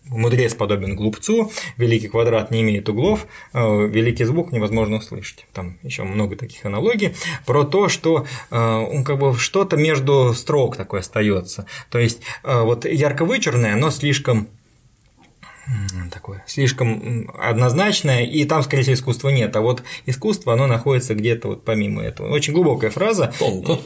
мудрец подобен глупцу, великий квадрат не имеет углов, великий звук невозможно услышать. Там еще много таких аналогий про то, что он как бы что-то между строк такое остается. То есть вот ярко вычурное, но слишком такое слишком однозначное, и там, скорее всего, искусства нет. А вот искусство, оно находится где-то вот помимо этого. Очень глубокая фраза,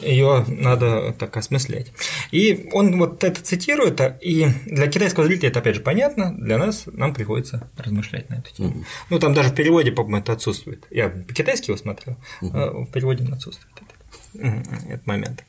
ее надо так осмыслять. И он вот это цитирует, а, и для китайского зрителя это опять же понятно, для нас нам приходится размышлять на эту тему. Угу. Ну там даже в переводе, по-моему, это отсутствует. Я по-китайски его смотрел, угу. в переводе он отсутствует этот момент.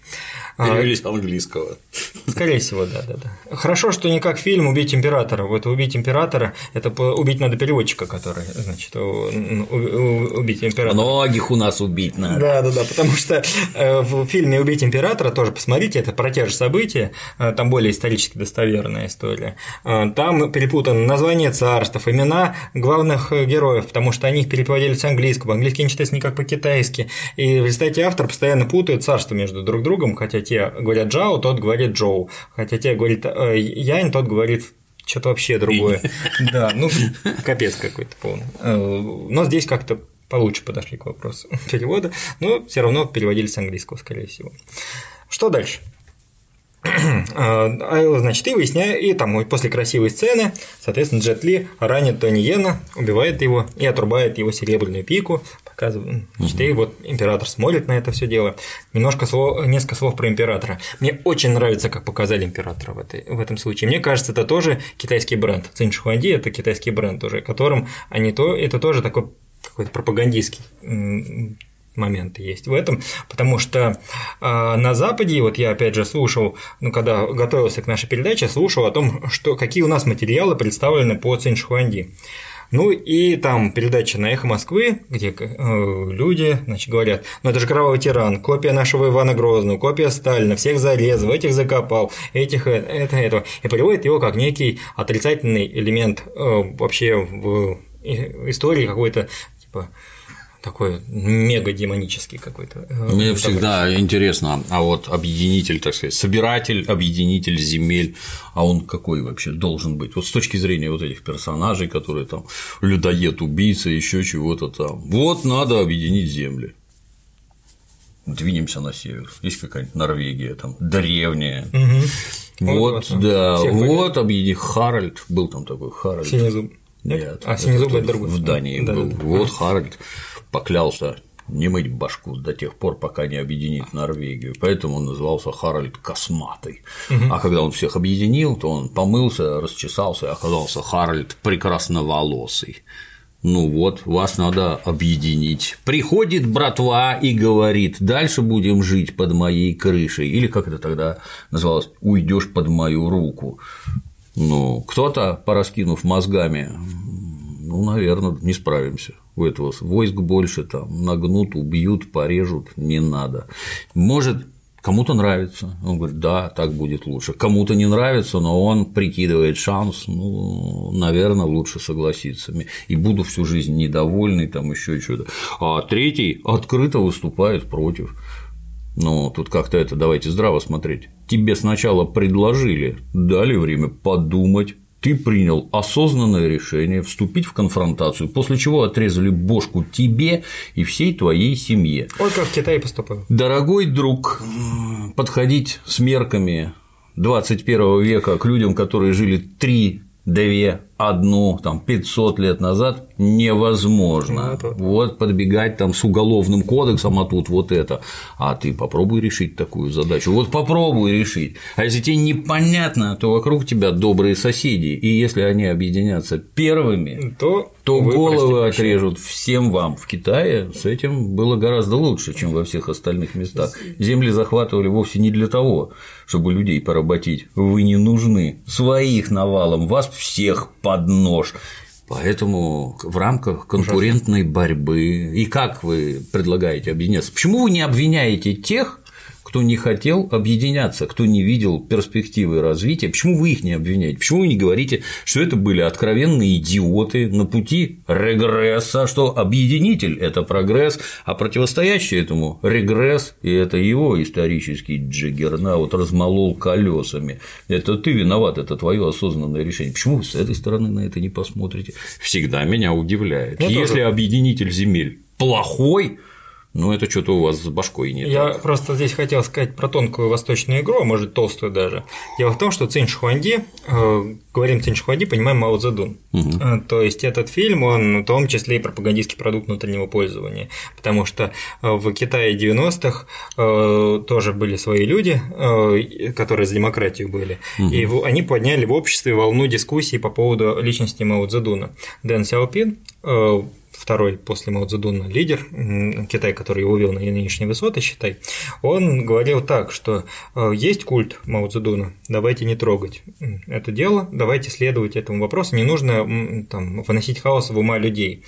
Перевели с английского. Скорее всего, да, да, да. Хорошо, что не как фильм «Убить императора». Вот «Убить императора» – это убить надо переводчика, который, значит, убить императора. Многих у нас убить надо. Да, да, да, потому что э, в фильме «Убить императора» тоже посмотрите, это про те же события, э, там более исторически достоверная история. Э, там перепутано название царств, имена главных героев, потому что они их переводили с английского, английский не читается никак по-китайски, и в результате автор постоянно путает царство между друг другом, хотя те говорят Джао, тот говорит Джоу, хотя те говорит э, Янь, тот говорит что-то вообще другое. (laughs) Да, ну капец какой-то полный. Э, но здесь как-то получше подошли к вопросу (laughs) перевода, но все равно переводили с английского, скорее всего. Что дальше? (clears throat) А, значит, и выясняю, и там после красивой сцены, соответственно, Джет Ли ранит Тони Йена, убивает его и отрубает его серебряную пику, и вот император смотрит на это все дело. Немножко слов, несколько слов про императора. Мне очень нравится, как показали императора в, этой, в этом случае. Мне кажется, это тоже китайский бренд. Цинь Шуанди – это китайский бренд уже, которым они то, это тоже такой какой-то пропагандистский моменты есть в этом, потому что э, на Западе, вот я опять же слушал, ну, когда готовился к нашей передаче, слушал о том, что, какие у нас материалы представлены по Циншхуанди. Ну и там передача на эхо Москвы, где э, люди значит, говорят, ну это же кровавый тиран, копия нашего Ивана Грозного, копия Сталина, всех зарезал, этих закопал, этих э, это, этого, и приводит его как некий отрицательный элемент э, вообще в истории какой-то, типа, такой мега демонический какой-то. Э, Мне всегда интересно, а вот объединитель, так сказать, собиратель, объединитель земель, а он какой вообще должен быть? Вот с точки зрения вот этих персонажей, которые там людоед, убийца, еще чего-то там. Вот надо объединить земли. Двинемся на север. Есть какая-нибудь Норвегия, там древняя. Угу. Вот, вот, да, вот объедини Харальд, был там такой Харальд. Синезуб. Нет, а Синезуб это другой. В Дании да, был. Да, да. Вот Харальд поклялся не мыть башку до тех пор, пока не объединит Норвегию. Поэтому он назывался Харальд Косматый. Угу. А когда он всех объединил, то он помылся, расчесался и оказался Харальд Прекрасноволосый. Ну вот, вас надо объединить. Приходит братва и говорит, дальше будем жить под моей крышей. Или как это тогда называлось, уйдешь под мою руку. Ну, кто-то, пораскинув мозгами, ну, наверное, не справимся. У этого войск больше, там, нагнут, убьют, порежут, не надо. Может, Кому-то нравится, он говорит, да, так будет лучше. Кому-то не нравится, но он прикидывает шанс, ну, наверное, лучше согласиться. И буду всю жизнь недовольный, там еще что-то. А третий открыто выступает против. Ну, тут как-то это давайте здраво смотреть. Тебе сначала предложили, дали время подумать, ты принял осознанное решение вступить в конфронтацию, после чего отрезали бошку тебе и всей твоей семье. Вот как в Китае поступил. Дорогой друг, подходить с мерками 21 века к людям, которые жили три две, одну, там, 500 лет назад невозможно. Ну, вот подбегать там с уголовным кодексом, а тут вот это. А ты попробуй решить такую задачу. Вот попробуй решить. А если тебе непонятно, то вокруг тебя добрые соседи. И если они объединятся первыми, то, то головы отрежут всем вам. В Китае с этим было гораздо лучше, чем во всех остальных местах. Земли захватывали вовсе не для того, чтобы людей поработить. Вы не нужны. Своих навалом, вас всех под нож. Поэтому в рамках конкурентной борьбы и как вы предлагаете объединяться? Почему вы не обвиняете тех, кто не хотел объединяться, кто не видел перспективы развития, почему вы их не обвиняете? Почему вы не говорите, что это были откровенные идиоты на пути регресса, что объединитель – это прогресс, а противостоящий этому регресс, и это его исторический джиггернаут размолол колесами. Это ты виноват, это твое осознанное решение. Почему вы с этой стороны на это не посмотрите? Всегда меня удивляет. Ну, Если тоже... объединитель земель плохой, ну, это что-то у вас с башкой нет. Я так. просто здесь хотел сказать про тонкую восточную игру, а может толстую даже. Дело в том, что Цинь Шихуанди, э, говорим Цинь Шихуанди, понимаем Мао Цзэдун. Угу. Э, то есть этот фильм, он в том числе и пропагандистский продукт внутреннего пользования, потому что э, в Китае 90-х э, тоже были свои люди, э, которые за демократию были, угу. и они подняли в обществе волну дискуссий по поводу личности Мао Цзэдуна. Дэн Сяопин э, второй после Мао Цзэдуна лидер Китая, который его вел на нынешние высоты, считай, он говорил так, что э, есть культ Мао Цзэдуна, давайте не трогать это дело, давайте следовать этому вопросу, не нужно там, выносить хаос в ума людей.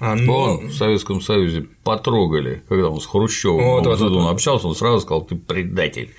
А, но... Он в Советском Союзе потрогали, когда он с Хрущевым вот, Мао Цзэдуном вот, общался, он сразу сказал, ты предатель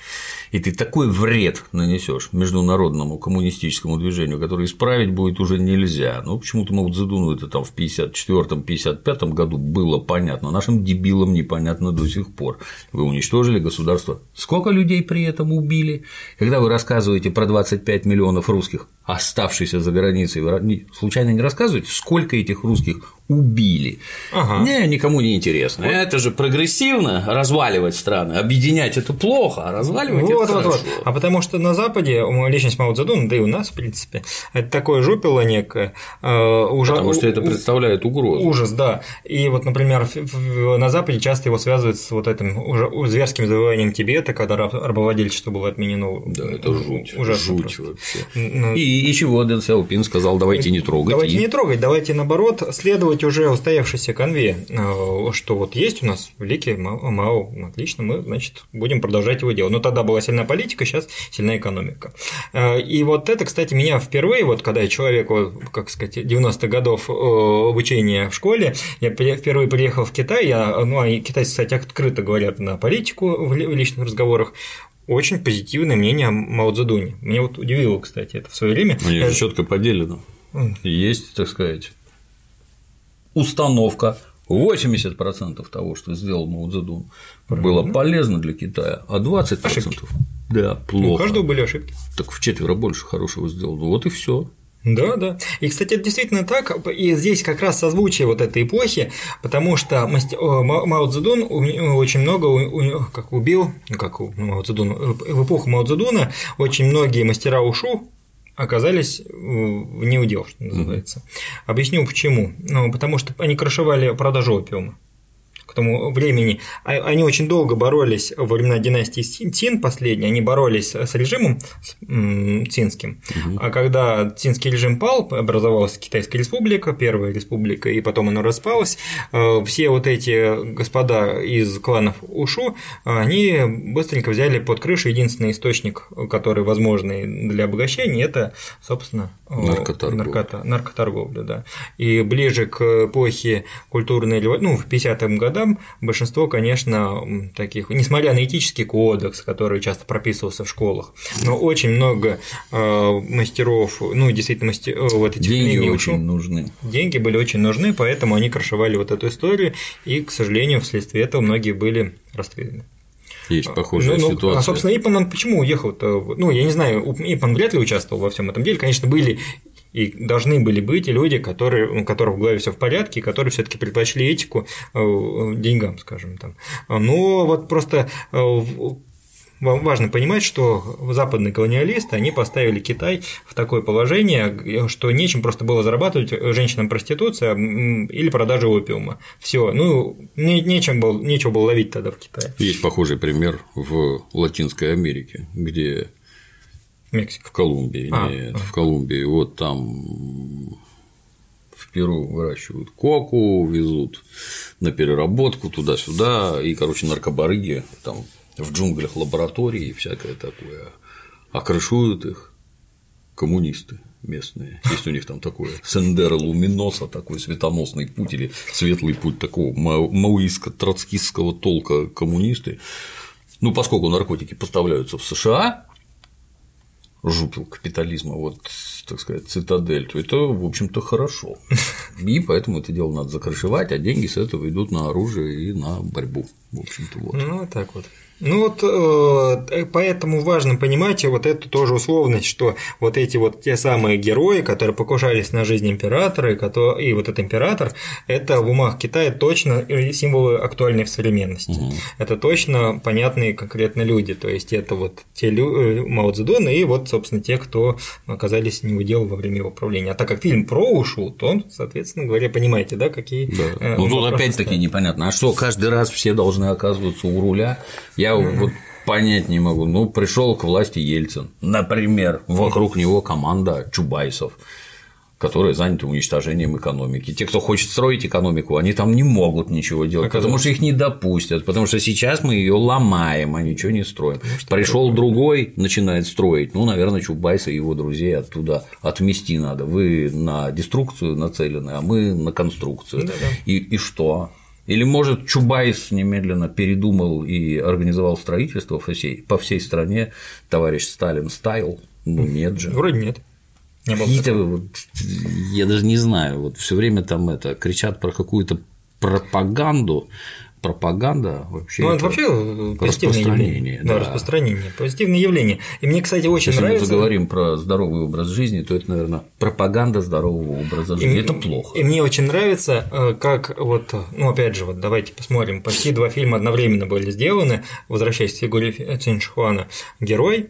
и ты такой вред нанесешь международному коммунистическому движению, который исправить будет уже нельзя. Ну, почему-то Мао Цзэдуну это там в 54-55 году было понятно, нашим дебилам непонятно до сих пор. Вы уничтожили государство. Сколько людей при этом убили? Когда вы рассказываете про 25 миллионов русских, оставшихся за границей, вы случайно не рассказываете, сколько этих русских убили. Ага. Не, никому не интересно. Вот. Это же прогрессивно разваливать страны, объединять это плохо, а разваливать вот, это вот, хорошо. Вот. А потому что на Западе личность Мао Цзэдуна, да и у нас, в принципе, это такое жупило некое. Э, уже, потому что это представляет угрозу. Ужас, да. И вот, например, на Западе часто его связывают с вот этим уже зверским завоеванием Тибета, когда рабовладельчество было отменено. Да, это жуть. Ужасно жуть вообще. Ну, и, и чего Дэн Сяопин сказал, давайте не трогать. Давайте и... не трогать, давайте наоборот следовать уже устоявшейся конве, э, что вот есть у нас великий МАО, отлично, мы, значит, будем продолжать его делать. Но тогда была сильная политика, сейчас сильная экономика. Э, и вот это, кстати, меня впервые, вот когда человек, как сказать, 90-х годов э, обучения в школе, я впервые приехал в Китай, я, ну, а китайцы, кстати, открыто говорят на политику в личных разговорах, очень позитивное мнение о Мао Цзэдуне. Меня вот удивило, кстати, это в свое время. Они же четко поделено. Есть, так сказать, установка 80% того, что сделал Мао Цзэдун, было полезно для Китая, а 20% ошибки. да, плохо. У каждого были ошибки. Так в четверо больше хорошего сделал. Вот и все. Да, да. И, кстати, это действительно так. И здесь как раз созвучие вот этой эпохи, потому что Мао Цзэдун очень много как убил, ну, как у Мао Цзэдуна, в эпоху Мао Цзэдуна очень многие мастера ушу оказались в неудел, что называется. Mm-hmm. Объясню почему. Ну, потому что они крышевали продажу опиума тому времени, а, они очень долго боролись во времена династии Цин последней, они боролись с режимом цинским, угу. а когда цинский режим пал, образовалась Китайская республика, первая республика, и потом она распалась, э, все вот эти господа из кланов Ушу, они быстренько взяли под крышу единственный источник, который возможный для обогащения, это, собственно, наркоторговля. Наркота, наркоторговля, да. И ближе к эпохе культурной революции, ну, в 50-м годам большинство, конечно, таких, несмотря на этический кодекс, который часто прописывался в школах, но очень много э, мастеров, ну, действительно, мастер, вот эти деньги очень нужны. Деньги были очень нужны, поэтому они крышевали вот эту историю, и, к сожалению, вследствие этого многие были расстреляны. Есть похожая ну, ну, ситуация. А, собственно, Ипан, он почему уехал-то? Ну, я не знаю, Ипан вряд ли участвовал во всем этом деле. Конечно, были и должны были быть люди, которые, у которых в голове все в порядке, которые все-таки предпочли этику э, деньгам, скажем там. Но вот просто э, важно понимать, что западные колониалисты, они поставили Китай в такое положение, что нечем просто было зарабатывать женщинам проституция или продажа опиума. Все, ну, нечем было, нечего было ловить тогда в Китае. Есть похожий пример в Латинской Америке, где Мексика. В Колумбии, а, нет, а. в Колумбии. Вот там в Перу выращивают коку, везут на переработку туда-сюда, и, короче, наркобарыги там в джунглях лаборатории и всякое такое, окрышуют их коммунисты местные. Есть у них там такое сендера луминоса, такой светоносный путь или светлый путь такого маоистско-троцкистского толка коммунисты. Ну, поскольку наркотики поставляются в США, жупил капитализма, вот, так сказать, цитадель, то это, в общем-то, хорошо. И поэтому это дело надо закрышевать, а деньги с этого идут на оружие и на борьбу. В общем-то, вот. Ну, так вот. Ну вот э, поэтому важно понимать вот эту тоже условность, что вот эти вот те самые герои, которые покушались на жизнь императора, и, который, и вот этот император, это в умах Китая точно символы актуальной в современности. Угу. Это точно понятные конкретно люди, то есть это вот те лю... Э, Мао Цзэдун и вот, собственно, те, кто оказались не удел во время его правления. А так как фильм про ушел, то он, соответственно говоря, понимаете, да, какие. Да. Э, ну тут опять-таки непонятно, а что каждый раз все должны оказываться у руля? Я вот понять не могу. Ну, пришел к власти Ельцин, например, вокруг него команда чубайсов, которые заняты уничтожением экономики. Те, кто хочет строить экономику, они там не могут ничего делать, а потому что их не допустят, потому что сейчас мы ее ломаем, а ничего не строим. Пришел другой, начинает строить, ну, наверное, Чубайса и его друзей оттуда отмести надо. Вы на деструкцию нацелены, а мы на конструкцию. Да-да. И, и что? Или, может, Чубайс немедленно передумал и организовал строительство по всей, по всей стране, товарищ Сталин стайл? Ну, нет же. Вроде нет. Какие-то, вот, я даже не знаю, вот все время там это кричат про какую-то пропаганду, пропаганда вообще. Ну, это, вообще позитивное явление. Да, да, распространение, позитивное явление. И мне, кстати, очень Если нравится. Если мы заговорим про здоровый образ жизни, то это, наверное, пропаганда здорового образа жизни. И, это плохо. И мне очень нравится, э, как вот, ну, опять же, вот давайте посмотрим. Почти два фильма одновременно были сделаны. Возвращаясь к фигуре Циншихуана, герой,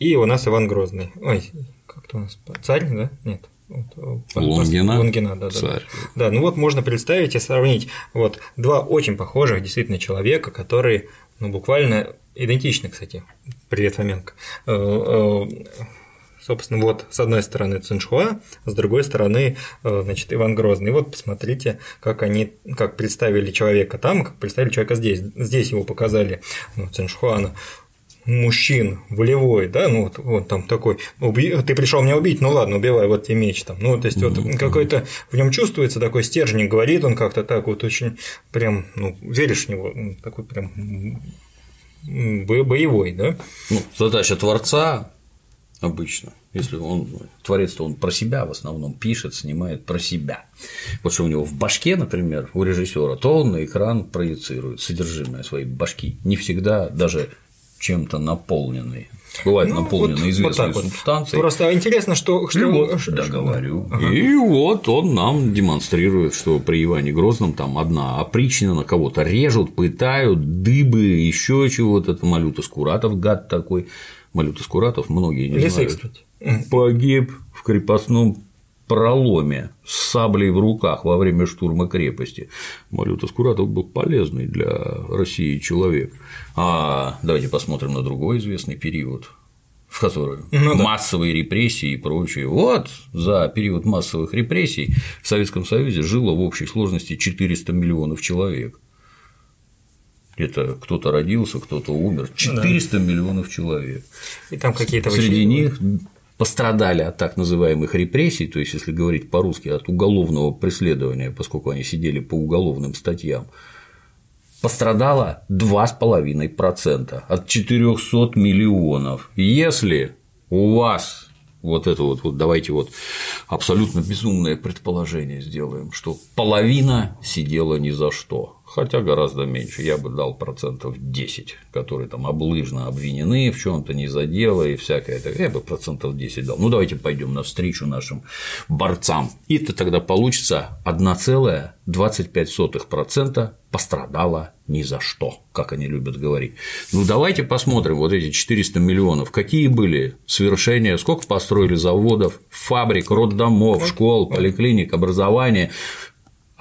и у нас Иван Грозный. Ой, как-то у нас царь, да? Нет. Э, Лунгина, Лунгина да, царь. Да, да, ну вот можно представить и сравнить вот два очень похожих действительно человека, которые ну, буквально идентичны, кстати. Привет, Фоменко. Э, э, собственно, вот с одной стороны Циншуа, с другой стороны, значит, Иван Грозный. И вот посмотрите, как они, как представили человека там, как представили человека здесь. Здесь его показали ну, Циншуана мужчин волевой, да, ну вот, вот там такой, уби... ты пришел меня убить, ну ладно, убивай, вот тебе меч там, ну то есть вот какой-то в нем чувствуется такой стержень, говорит он как-то так вот очень прям, ну веришь в него, такой прям боевой, да? Ну, задача творца обычно, если он творец, то он про себя в основном пишет, снимает про себя. Вот что у него в башке, например, у режиссера, то он на экран проецирует содержимое своей башки. Не всегда даже чем-то наполненный. Бывает ну, наполненный вот, известной вот субстанцией. Просто интересно, что. что... И вот, да, говорю. Ага. И вот он нам демонстрирует, что при Иване Грозном там одна опричнина, на кого-то режут, пытают, дыбы, еще чего-то. Это Малюта Скуратов, гад такой. Малюта Скуратов, многие не Лисый, знают. Кстати. Погиб в крепостном проломе с саблей в руках во время штурма крепости. Малюта Скуратов был полезный для России человек. А давайте посмотрим на другой известный период в которую ну, массовые да. репрессии и прочее. Вот за период массовых репрессий в Советском Союзе жило в общей сложности 400 миллионов человек. Это кто-то родился, кто-то умер. 400 да. миллионов человек. И там какие-то Среди них пострадали от так называемых репрессий, то есть, если говорить по-русски, от уголовного преследования, поскольку они сидели по уголовным статьям, пострадало 2,5% от 400 миллионов. Если у вас вот это вот, вот давайте вот абсолютно безумное предположение сделаем, что половина сидела ни за что хотя гораздо меньше, я бы дал процентов 10, которые там облыжно обвинены в чем то не за дело и всякое, я бы процентов 10 дал. Ну, давайте пойдем навстречу нашим борцам. И это тогда получится 1,25% пострадало ни за что, как они любят говорить. Ну, давайте посмотрим вот эти 400 миллионов, какие были свершения, сколько построили заводов, фабрик, роддомов, школ, поликлиник, образования,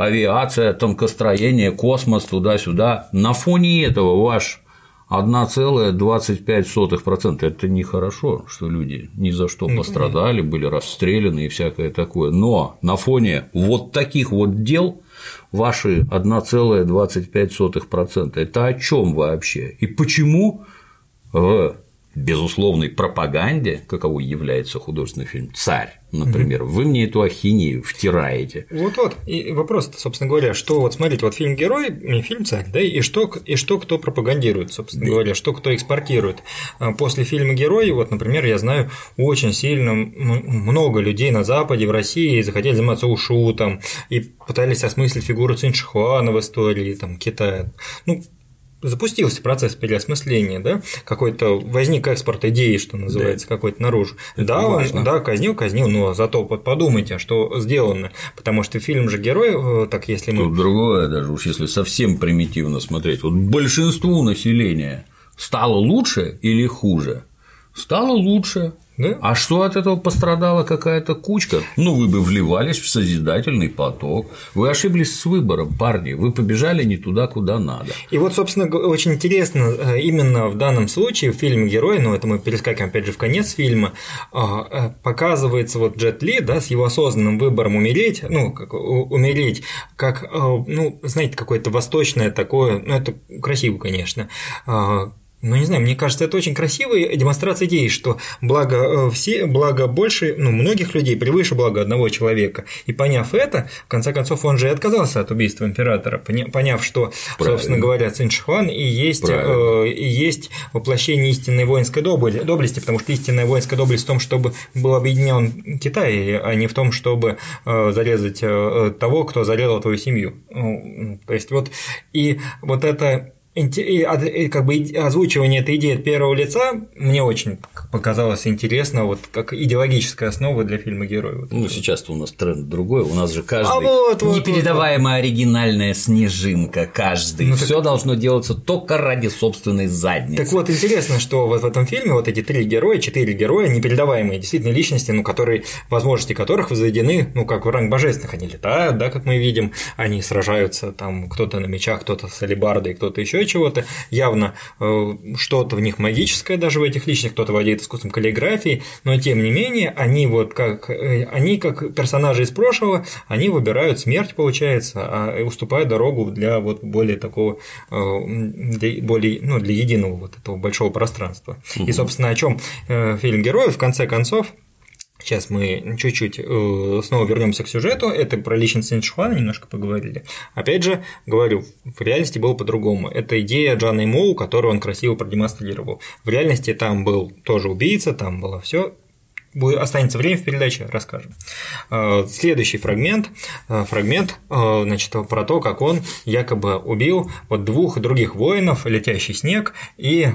авиация, тонкостроение, космос, туда-сюда. На фоне этого ваш 1,25% это нехорошо, что люди ни за что пострадали, были расстреляны и всякое такое. Но на фоне вот таких вот дел ваши 1,25% это о чем вообще? И почему в безусловной пропаганде, каковой является художественный фильм «Царь», например, mm вы мне эту ахинею втираете. Вот-вот, и вопрос, собственно говоря, что вот смотрите, вот фильм «Герой», не фильм «Царь», да, и что, и что кто пропагандирует, собственно да. говоря, что кто экспортирует. А после фильма «Герой», вот, например, я знаю очень сильно много людей на Западе, в России захотели заниматься ушу, там, и пытались осмыслить фигуру Циншихуана в истории, там, Китая. Ну, запустился процесс переосмысления, да, какой-то возник экспорт идеи, что называется, да. какой-то наружу. Это да, он, да, казнил, казнил, но зато подумайте, что сделано, потому что фильм же герой, э, так если мы. Тут другое даже уж если совсем примитивно смотреть, вот большинству населения стало лучше или хуже? Стало лучше, да? А что от этого пострадала какая-то кучка? Ну, вы бы вливались в созидательный поток. Вы ошиблись с выбором, парни. Вы побежали не туда, куда надо. И вот, собственно, очень интересно, э, именно в данном случае в фильме Герой, ну, это мы перескакиваем опять же в конец фильма, а, э, показывается вот Джет Ли, да, с его осознанным выбором умереть, ну, как умереть, как, э, ну, знаете, какое-то восточное такое, ну, это красиво, конечно, а, ну, не знаю, мне кажется, это очень красивая демонстрация идеи, что благо э, все, благо больше, ну, многих людей превыше блага одного человека. И поняв это, в конце концов, он же и отказался от убийства императора, поняв, что, Правильно. собственно говоря, Цин Шихуан и есть, э, и есть воплощение истинной воинской доблести, потому что истинная воинская доблесть в том, чтобы был объединен Китай, а не в том, чтобы э, зарезать э, того, кто зарезал твою семью. Ну, то есть вот и вот это как бы озвучивание этой идеи от первого лица мне очень показалось интересно, вот как идеологическая основа для фильма Герой. Вот ну, сейчас-то у нас тренд другой, у нас же каждый а вот, вот, непередаваемая вот, вот. оригинальная снежинка, каждый. Ну, Все так... должно делаться только ради собственной задницы. Так вот, интересно, что вот в этом фильме вот эти три героя, четыре героя, непередаваемые действительно личности, ну, которые, возможности которых возведены, ну, как в ранг божественных, они летают, да, как мы видим, они сражаются, там, кто-то на мечах, кто-то с алебардой, кто-то еще чего-то, явно э, что-то в них магическое даже в этих личных, кто-то владеет искусством каллиграфии, но тем не менее они вот как э, они как персонажи из прошлого, они выбирают смерть, получается, а уступают дорогу для вот более такого э, для более ну для единого вот этого большого пространства. Угу. И собственно о чем фильм героев в конце концов Сейчас мы чуть-чуть э, снова вернемся к сюжету. Это про личность Синчхуана немножко поговорили. Опять же, говорю, в реальности было по-другому. Это идея Джана Моу, которую он красиво продемонстрировал. В реальности там был тоже убийца, там было все. Останется время в передаче, расскажем. Э, следующий фрагмент, э, фрагмент значит, про то, как он якобы убил вот двух других воинов, летящий снег и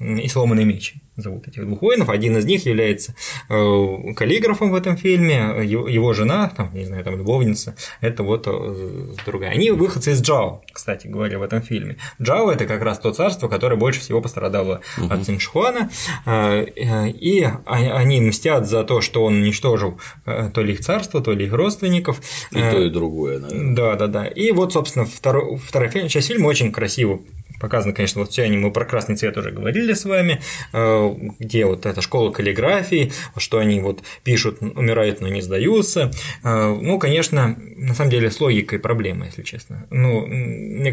и сломанный меч зовут этих двух воинов. Один из них является э, каллиграфом в этом фильме, его жена, там, не знаю, там любовница, это вот э, другая. Они выходцы из Джао, кстати говоря, в этом фильме. Джао это как раз то царство, которое больше всего пострадало угу. от Циншхуана, э, и они мстят за то, что он уничтожил то ли их царство, то ли их родственников. И то, и другое, наверное. Да, да, да. И вот, собственно, второй, вторая часть фильма очень красиво показано, конечно, вот все они, мы про красный цвет уже говорили с вами, э, где вот эта школа каллиграфии, что они вот пишут, умирают, но не сдаются. Э, ну, конечно, на самом деле с логикой проблемы, если честно. Ну,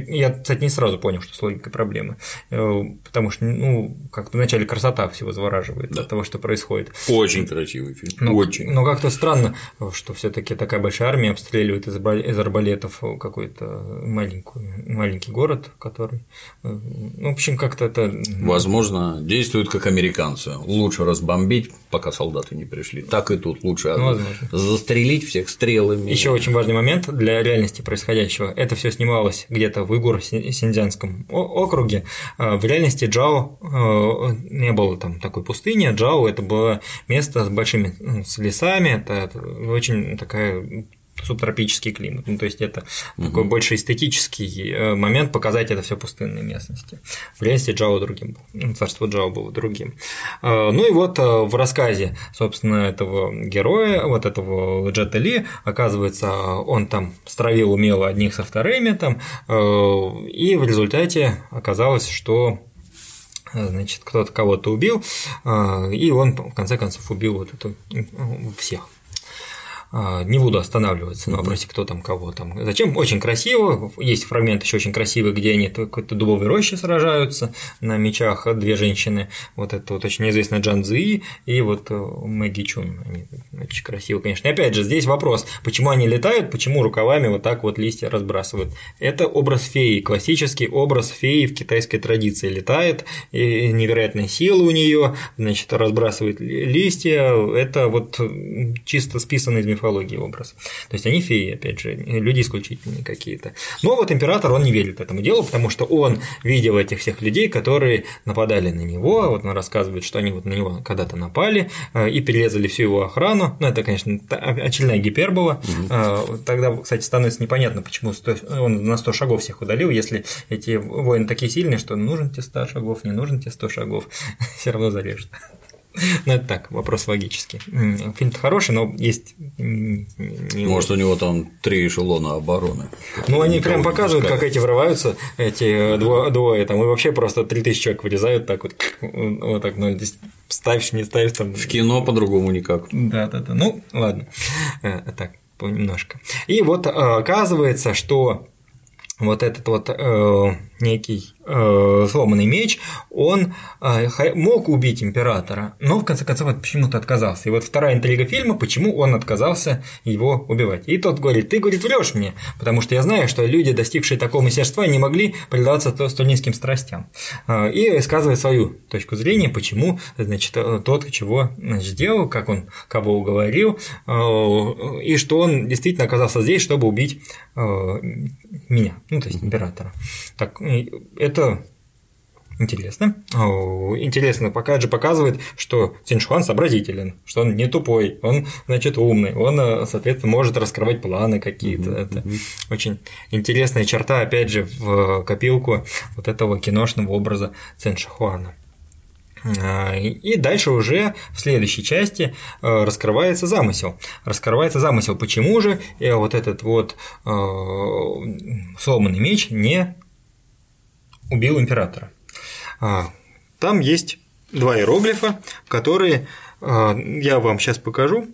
я, кстати, не сразу понял, что с логикой проблемы, э, потому что, ну, как-то вначале красота всего завораживает да. от того, что происходит. Очень красивый фильм, но, очень. Но как-то странно, что все таки такая большая армия обстреливает из, арбалетов какой-то маленький, город, который ну, в общем, как-то это. Возможно, действуют как американцы. Лучше разбомбить, пока солдаты не пришли. Так и тут лучше ну, застрелить всех стрелами. Еще очень важный момент для реальности происходящего. Это все снималось где-то в Игур-Синдзянском округе. А в реальности Джао э, не было там такой пустыни. Джао это было место с большими ну, с лесами. Это очень такая субтропический климат. Ну, то есть это угу. такой больше эстетический э, момент показать это все пустынной местности. В реальности Джао другим ну, царство Джао было другим. Э, ну и вот э, в рассказе, собственно, этого героя, вот этого Джета Ли, оказывается, он там стравил умело одних со вторыми там, и в результате оказалось, что значит, кто-то кого-то убил, и он в конце концов убил вот это всех. А, не буду останавливаться на вопросе, кто там кого там. Зачем? Очень красиво. Есть фрагмент еще очень красивый, где они какой-то дубовой роще сражаются на мечах две женщины. Вот это вот очень известная Джан Цзи и вот э, Мэгги Чун. Они очень красиво, конечно. И опять же, здесь вопрос, почему они летают, почему рукавами вот так вот листья разбрасывают. Это образ феи, классический образ феи в китайской традиции. Летает, и невероятная сила у нее, значит, разбрасывает листья. Это вот чисто списано из мифологии образ. То есть они феи, опять же, люди исключительные какие-то. Но вот император, он не верит этому делу, потому что он видел этих всех людей, которые нападали на него, вот он рассказывает, что они вот на него когда-то напали э, и перерезали всю его охрану. Ну, это, конечно, очередная гипербола. Угу. Тогда, кстати, становится непонятно, почему он на 100 шагов всех удалил, если эти воины такие сильные, что нужен тебе 100 шагов, не нужен тебе 100 шагов, (laughs) все равно зарежут. (laughs) Ну, это так, вопрос логический. Фильм-то хороший, но есть. Может, у него там три эшелона обороны. Ну, они прям показывают, как эти врываются, эти двое, там, и вообще просто 3000 человек вырезают так вот, (laughs) вот так, ну, здесь ставишь, не ставишь там. В кино по-другому никак. Да, да, да. Ну, ладно. Э, так, немножко. И вот э, оказывается, что вот этот вот э, некий э, сломанный меч, он э, мог убить императора, но в конце концов почему-то отказался. И вот вторая интрига фильма, почему он отказался его убивать. И тот говорит, ты, говорит, врешь мне, потому что я знаю, что люди, достигшие такого мастерства, не могли предаваться столь низким страстям. Э, и высказывает свою точку зрения, почему, значит, э, тот, чего сделал, как он кого уговорил, э, и что он действительно оказался здесь, чтобы убить э, меня, ну, то есть императора. Так, это интересно. Интересно, пока же показывает, что Циншуан сообразителен, что он не тупой, он, значит, умный, он, соответственно, может раскрывать планы какие-то. Это очень интересная черта, опять же, в копилку вот этого киношного образа Циншуана. А, и дальше уже в следующей части э, раскрывается замысел. Раскрывается замысел, почему же э, вот этот вот э, сломанный меч не убил императора. А, там есть два иероглифа, которые я вам сейчас покажу,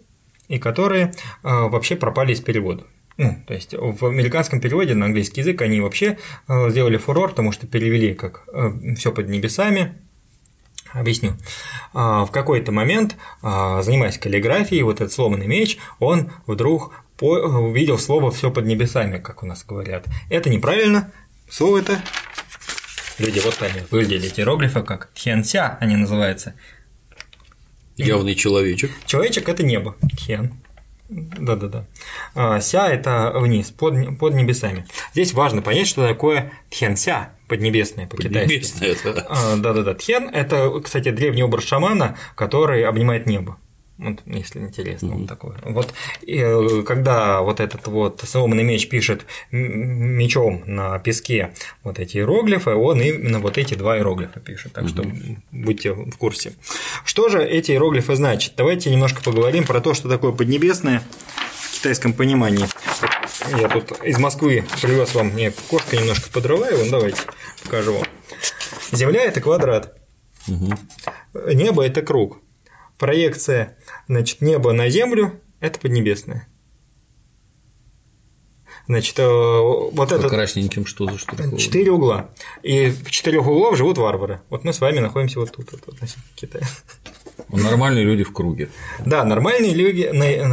и которые вообще пропали из перевода. Ну, то есть в американском переводе на английский язык они вообще сделали фурор, потому что перевели как все под небесами, Объясню. А, в какой-то момент, а, занимаясь каллиграфией, вот этот сломанный меч, он вдруг увидел слово все под небесами, как у нас говорят. Это неправильно. Слово это люди вот они эти иероглифы как хенся, они называются. Явный человечек. Человечек это небо. Хен. Да-да-да. А, ся – это вниз, под, под небесами. Здесь важно понять, что такое тхенся. Поднебесное по-китайски. Поднебесное, это. А, Да-да-да. Тхен – это, кстати, древний образ шамана, который обнимает небо. Вот, если интересно, mm-hmm. он такой. Вот э, когда вот этот вот сломанный меч пишет мечом на песке вот эти иероглифы, он именно вот эти два иероглифа пишет. Так mm-hmm. что будьте в курсе. Что же эти иероглифы значат? Давайте немножко поговорим про то, что такое поднебесное в китайском понимании. Я тут из Москвы привез вам, мне кошка немножко подрываю, вон давайте покажу вам. Земля – это квадрат, угу. небо – это круг, проекция значит, небо на землю – это поднебесное. Значит, э, вот это... красненьким что за штука? Четыре угла. И в четырех углов живут варвары. Вот мы с вами находимся вот тут, вот, вот на Китае. Нормальные люди в круге. Да, нормальные люди,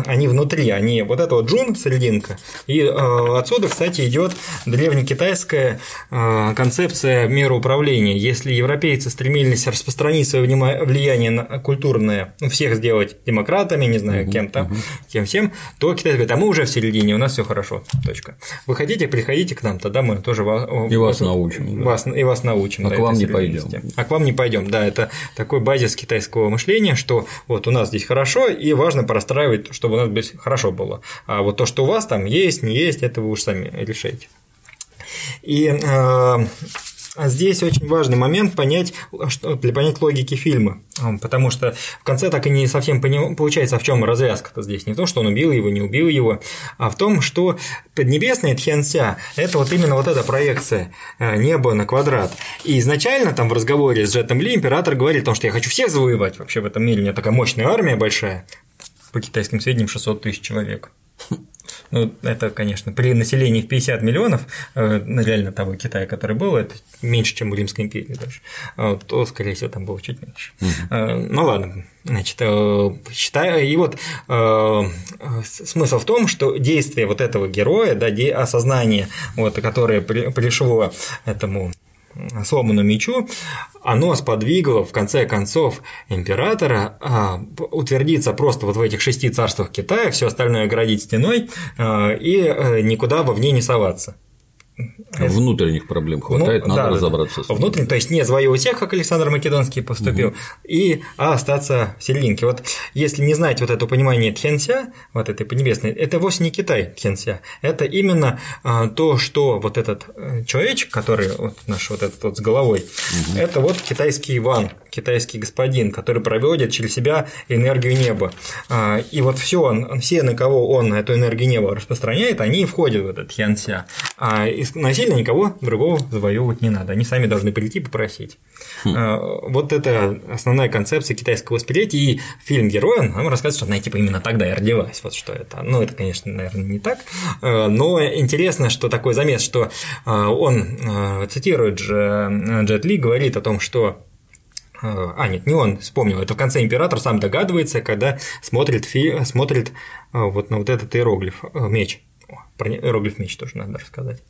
они внутри, они вот это вот джун, серединка, и э, отсюда, кстати, идет древнекитайская э, концепция мироуправления. Если европейцы стремились распространить свое влияние на культурное, ну, всех сделать демократами, не знаю, кем там, угу. кем всем, то китайцы говорят, а мы уже в середине, у нас все хорошо, точка. Вы хотите, приходите к нам, тогда мы тоже вас, и вас научим. Вас, да. И вас научим. А да, к вам не пойдем. А к вам не пойдем, да, это такой базис китайского мышления мышление, что вот у нас здесь хорошо, и важно простраивать, чтобы у нас здесь хорошо было. А вот то, что у вас там есть, не есть, это вы уж сами решаете. И э, здесь очень важный момент понять, для понять логики фильма, потому что в конце так и не совсем поним, получается, а в чем развязка-то здесь. Не в том, что он убил его, не убил его, а в том, что Поднебесный Тхенся – это вот именно вот эта проекция э, неба на квадрат. И изначально там в разговоре с Джетом Ли император говорит о том, что я хочу всех завоевать вообще в этом мире, у меня такая мощная армия большая, по китайским сведениям 600 тысяч человек. (laughs) Ну, это, конечно, при населении в 50 миллионов, э, реально того Китая, который был, это меньше, чем у Римской империи даже, э, то, скорее всего, там было чуть меньше. Угу. Ну ладно, значит, считаю, и вот смысл в том, что действие вот этого героя, да, осознание, вот, которое пришло этому сломанному мечу, оно сподвигло, в конце концов, императора а, утвердиться просто вот в этих шести царствах Китая, все остальное оградить стеной а, и а, никуда вовне не соваться. Внутренних проблем хватает, ну, надо да, разобраться. Да. Внутренних, то есть не завоевывать всех, как Александр Македонский поступил, угу. и а остаться в серединке. Вот если не знать вот это понимание Тхенся, вот этой поднебесной, это вовсе не Китай Тхенся, это именно а, то, что вот этот э, человечек, который вот наш вот этот вот с головой, угу. это вот китайский Иван, китайский господин, который проводит через себя энергию неба. А, и вот все, все, на кого он эту энергию неба распространяет, они входят в этот Тхенся. А, насильно никого другого завоевывать не надо. Они сами должны прийти и попросить. Хм. А, вот это основная концепция китайского восприятия. И фильм «Герой» нам рассказывает, что она типа именно тогда и родилась. Вот что это. Ну, это, конечно, наверное, не так. А, но интересно, что такой замес, что он цитирует же Джет Ли, говорит о том, что а, нет, не он, вспомнил. Это в конце император сам догадывается, когда смотрит, фи... смотрит вот на вот этот иероглиф, меч. Про иероглиф меч тоже надо рассказать,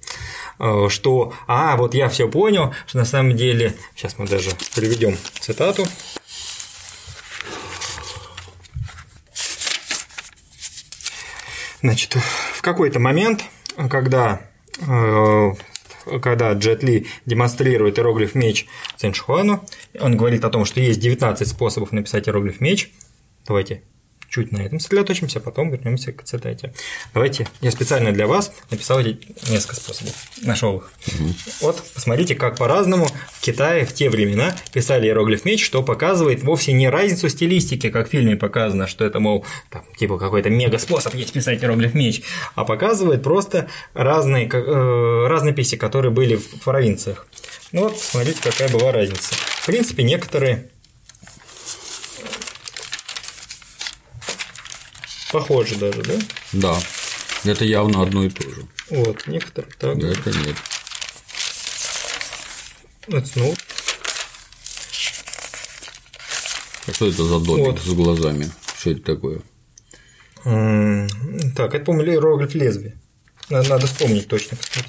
э, что, а, вот я все понял, что на самом деле, сейчас мы даже приведем цитату, Значит, в какой-то момент, когда э, когда Джет Ли демонстрирует иероглиф меч Циншхуану, он говорит о том, что есть 19 способов написать иероглиф меч. Давайте чуть на этом сосредоточимся, а потом вернемся к цитате. Давайте, я специально для вас написал несколько способов, нашел их. Угу. Вот, посмотрите, как по-разному в Китае в те времена писали иероглиф меч, что показывает вовсе не разницу стилистики, как в фильме показано, что это, мол, там, типа какой-то мега способ есть писать иероглиф меч, а показывает просто разные, э, разные писи, которые были в провинциях. Ну вот, смотрите, какая была разница. В принципе, некоторые Похоже даже, да? Да. Это явно одно и то же. Вот, некоторые так. Да, это нет. Это снова. А что это за домик вот. с глазами? Что это такое? Так, это, по-моему, иероглиф лезвия. Надо вспомнить точно, кстати.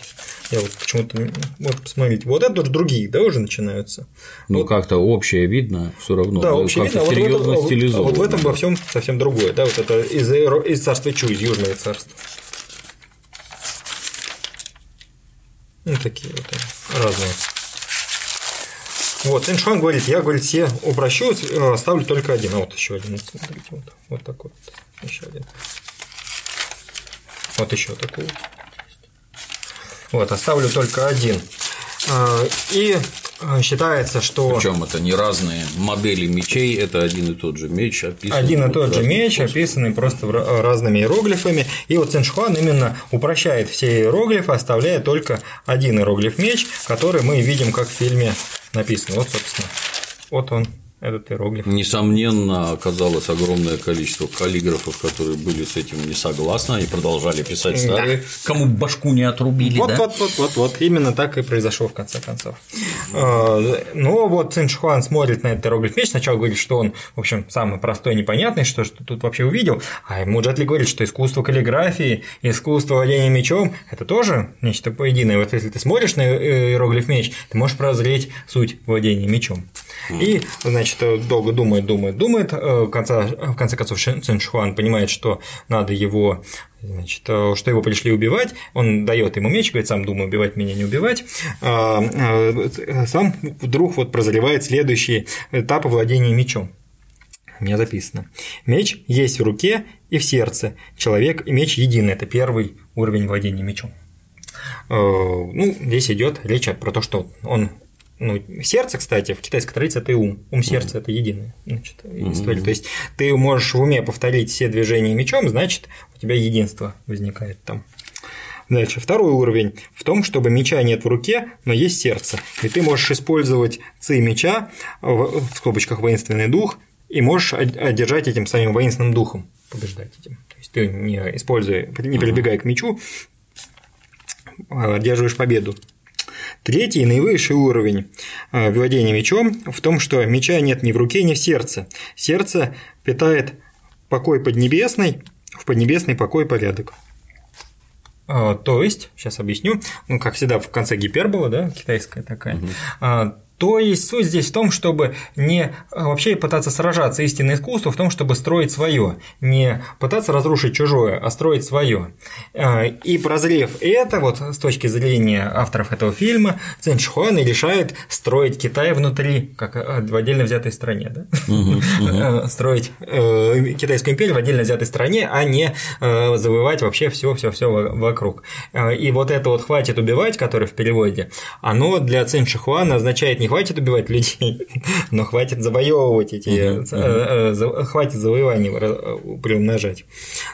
Я вот почему-то, вот посмотрите, вот это другие, да, уже начинаются. Ну, вот. как-то общее видно все равно. Да, общее видно, а вот, серьезно вот. Вот, в этом во всем совсем другое, да, вот это из, из царства Чу, из Южного царства. Ну, такие вот разные. Вот, Цин Шуан говорит, я, говорит, все упрощу, э, оставлю только один. А вот еще один, смотрите, вот, вот такой вот, еще один. Вот еще такой. Вот, оставлю только один. А, и а, считается, что… Причем это не разные модели мечей, это один и тот же меч, описанный… Один и тот же меч, способ. описанный просто разными иероглифами. И вот Циншуан именно упрощает все иероглифы, оставляя только один иероглиф меч, который мы видим, как в фильме написано. Вот, собственно, вот он этот иероглиф. Несомненно, оказалось огромное количество каллиграфов, которые были с этим не согласны и продолжали писать старые, да. кому башку не отрубили. Вот, да? вот, вот, вот, вот, именно так и произошло в конце концов. А, ну вот Цин Шихуан смотрит на этот иероглиф меч, сначала говорит, что он, в общем, самый простой, непонятный, что, что тут вообще увидел, а ему Джетли говорит, что искусство каллиграфии, искусство владения мечом – это тоже нечто поединое. Вот если ты смотришь на иероглиф меч, ты можешь прозреть суть владения мечом. И, значит, долго думает, думает, думает. Э, в конце, в конце концов, Цин Шуан понимает, что надо его значит, э, что его пришли убивать, он дает ему меч, говорит, сам думаю, убивать меня не убивать, а, сам вдруг вот прозревает следующий этап владения мечом. У меня записано. Меч есть в руке и в сердце. Человек и меч единый. Это первый уровень владения мечом. Э, ну, здесь идет речь про то, что он ну, сердце, кстати, в китайской традиции это и ум. Ум сердце это единая значит. Mm-hmm. То есть ты можешь в уме повторить все движения мечом, значит, у тебя единство возникает там. Дальше. Второй уровень в том, чтобы меча нет в руке, но есть сердце. И ты можешь использовать ци меча, в скобочках воинственный дух, и можешь одержать этим самым воинственным духом, побеждать этим. То есть ты не используя, не прибегая к мечу, одерживаешь победу Третий, наивысший уровень э, владения мечом в том, что меча нет ни в руке, ни в сердце. Сердце питает покой поднебесный, в поднебесный покой порядок. А, то есть, сейчас объясню, ну, как всегда, в конце гипербола, да, китайская такая, угу. То есть суть здесь в том, чтобы не а, вообще пытаться сражаться. Истинное искусство в том, чтобы строить свое, не пытаться разрушить чужое, а строить свое. А, и прозрев это, вот с точки зрения авторов этого фильма, Цин Шихуан решает строить Китай внутри, как а, в отдельно взятой стране. Да? Строить э, Китайскую империю в отдельно взятой стране, а не э, завоевать вообще все, все, все вокруг. И вот это вот хватит убивать, которое в переводе, оно для Цин Шихуана означает не хватит убивать людей, (laughs) но хватит завоевывать эти, uh-huh, uh-huh. хватит завоеваний приумножать.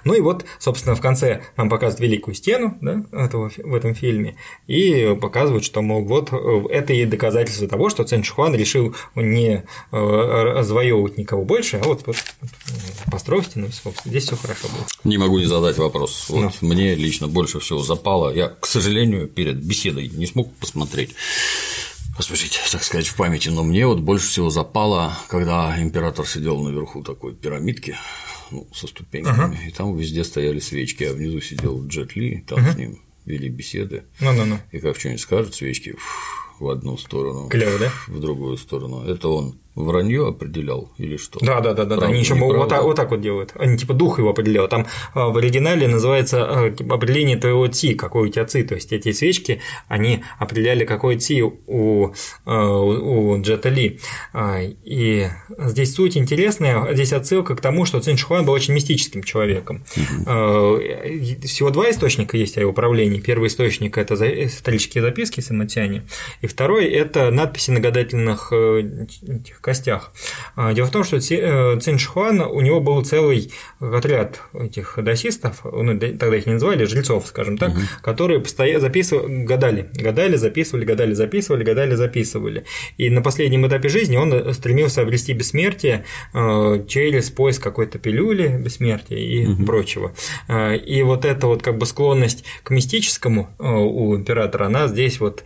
Ну и вот, собственно, в конце нам показывают великую стену да, этого, в этом фильме и показывают, что, мол, вот это и доказательство того, что Цен Шихуан решил не завоевывать никого больше, а вот, вот построил стену, и здесь все хорошо было. Не могу не задать вопрос. Вот мне лично больше всего запало. Я, к сожалению, перед беседой не смог посмотреть освежить, так сказать, в памяти, но мне вот больше всего запало, когда император сидел наверху такой пирамидки, ну, со ступеньками, uh-huh. и там везде стояли свечки, а внизу сидел Джет Ли, там uh-huh. с ним вели беседы. No-no-no. И как что-нибудь скажет, свечки в одну сторону, Клево, да? в другую сторону. Это он вранье определял или что? Да, да, да, да, они еще вот так, вот так вот делают. Они типа дух его определял. Там а, в оригинале называется а, типа, определение твоего ци, какой у тебя ци. То есть эти свечки, они определяли, какой ци у, а, у, у Джета Ли. И здесь суть интересная, здесь отсылка к тому, что Цин Шихуан был очень мистическим человеком. Всего два источника есть о его правлении. Первый источник – это исторические записки Самотяне, и второй – это надписи на гадательных э, этих костях. А, дело в том, что э, Цин Шихуан, у него был целый отряд этих досистов, ну, тогда их не называли, жрецов, скажем так, угу. которые постоянно записывали, гадали, гадали, записывали, гадали, записывали, гадали, записывали. И на последнем этапе жизни он стремился обрести бессмертие э, через поиск какой-то пилюли бессмертия и угу. прочего. И вот эта вот как бы склонность к мистическому э, у императора, она здесь вот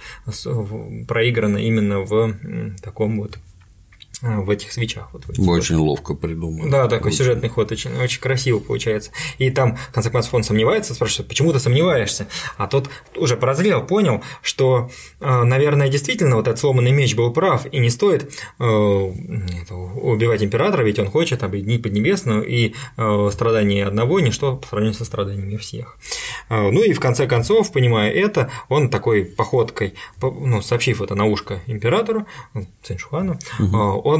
проиграна именно в таком вот в этих свечах. Вот, в этих очень ловко придумано. Да, такой очень. сюжетный ход, очень, очень красиво получается. И там, в конце концов, он сомневается, спрашивает, почему ты сомневаешься? А тот уже прозрел, понял, что, а, наверное, действительно вот этот сломанный меч был прав, и не стоит э, убивать императора, ведь он хочет объединить Поднебесную, и э, страдания одного – ничто по сравнению со страданиями всех. Ну и в конце концов, понимая это, он такой походкой, ну, сообщив это на ушко императору, Циншуану, угу. он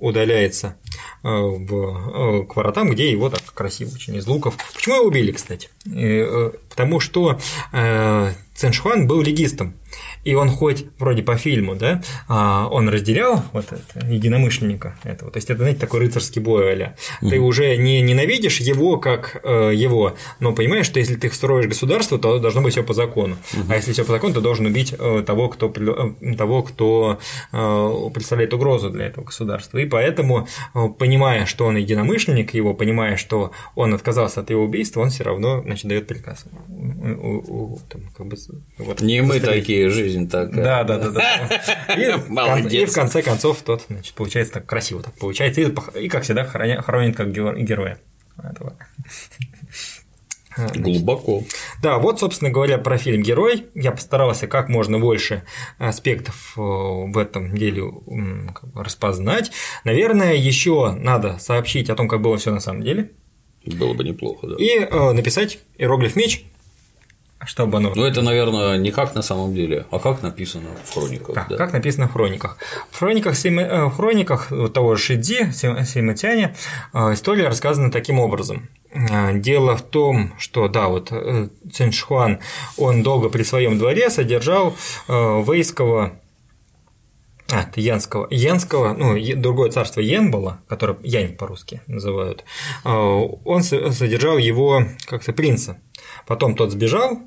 удаляется. э, в, э, к воротам, где его так красиво очень из луков. Почему его убили, кстати? Э, потому что Циншуан был легистом. И он хоть вроде по фильму, да, а, он разделял вот это, единомышленника этого. То есть это, знаете, такой рыцарский бой а Ты уже не ненавидишь его как э, его, но понимаешь, что если ты строишь государство, то должно быть все по закону. А если все по закону, то должен убить э, того, кто, э, того, кто представляет угрозу для этого государства. И поэтому, понимая, что он единомышленник его, понимая, что он отказался от его убийства, он все равно значит, дает приказ. Там, как бы, вот, не мы такие жизнь такая. Да, да, да, да. И, (laughs) Молодец. И в конце концов тот, значит, получается так красиво так получается. И, и как всегда, хоронит как героя этого. Глубоко. Да, вот, собственно говоря, про фильм «Герой». Я постарался как можно больше аспектов э, в этом деле распознать. Наверное, еще надо сообщить о том, как было все на самом деле. Было бы неплохо, да. И э, написать иероглиф меч чтобы оно… Ну, это, наверное, не как на самом деле, а как написано в хрониках. Да, да. как написано в хрониках. В хрониках, э, в хрониках того же Шиди, Симатяне, история рассказана таким образом. Э, дело в том, что, да, вот Циншхуан, он долго при своем дворе содержал вейского а, это Янского. Янского, ну, другое царство Ян было, которое Янь по-русски называют, он содержал его как-то принца. Потом тот сбежал,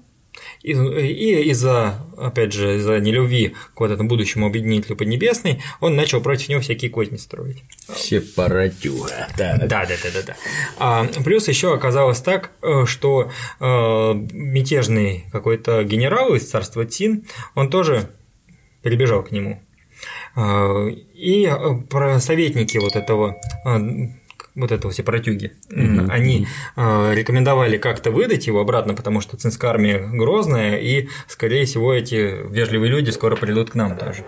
и, и из-за, опять же, из-за нелюбви к вот этому будущему объединителю Поднебесной, он начал против него всякие козни строить. Сепаратюга. Да, да, да, да, да. да. А, плюс еще оказалось так, э, что э, мятежный какой-то генерал из царства Цин, он тоже перебежал к нему. Э, и про советники вот этого вот этого сепаратюги, mm-hmm. они э, рекомендовали как-то выдать его обратно, потому что цинская армия грозная, и, скорее всего, эти вежливые люди скоро придут к нам тоже.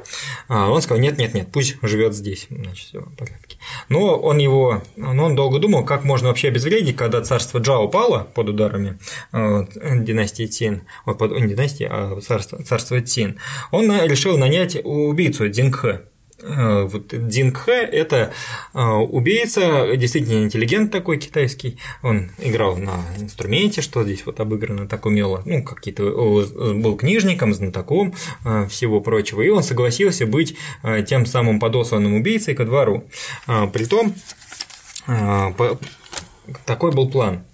А он сказал, нет-нет-нет, пусть живет здесь, значит, все в порядке. Но он его, но он долго думал, как можно вообще обезвредить, когда царство Джао упало под ударами э, династии Цин, ой, под, не династии, а царство, царство Цин, он решил нанять убийцу Дзингхэ, Э, вот Дин Хэ – это э, убийца, действительно интеллигент такой китайский, он играл на инструменте, что здесь вот обыграно так умело, ну, какие-то был книжником, знатоком э, всего прочего, и он согласился быть тем самым подосланным убийцей ко двору. Притом, такой был план.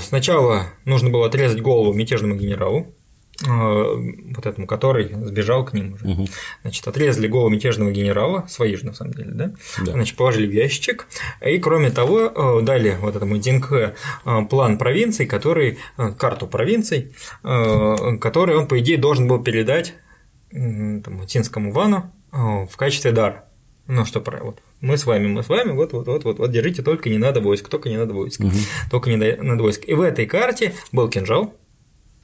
Сначала нужно было отрезать голову мятежному генералу, Э, вот этому, который сбежал к ним уже. Угу. Значит, отрезали голову мятежного генерала, свои же на самом деле, да? да. Значит, положили в ящичек. И кроме того, э, дали вот этому Динке э, план провинций, который, карту провинций, который он, по идее, должен был передать там, Тинскому Вану в качестве дара. Ну, что про вот мы с вами, мы с вами, вот, вот, вот, вот, вот, держите, только не надо войск, только не надо войск, угу. только не надо войск. И в этой карте был кинжал, Э,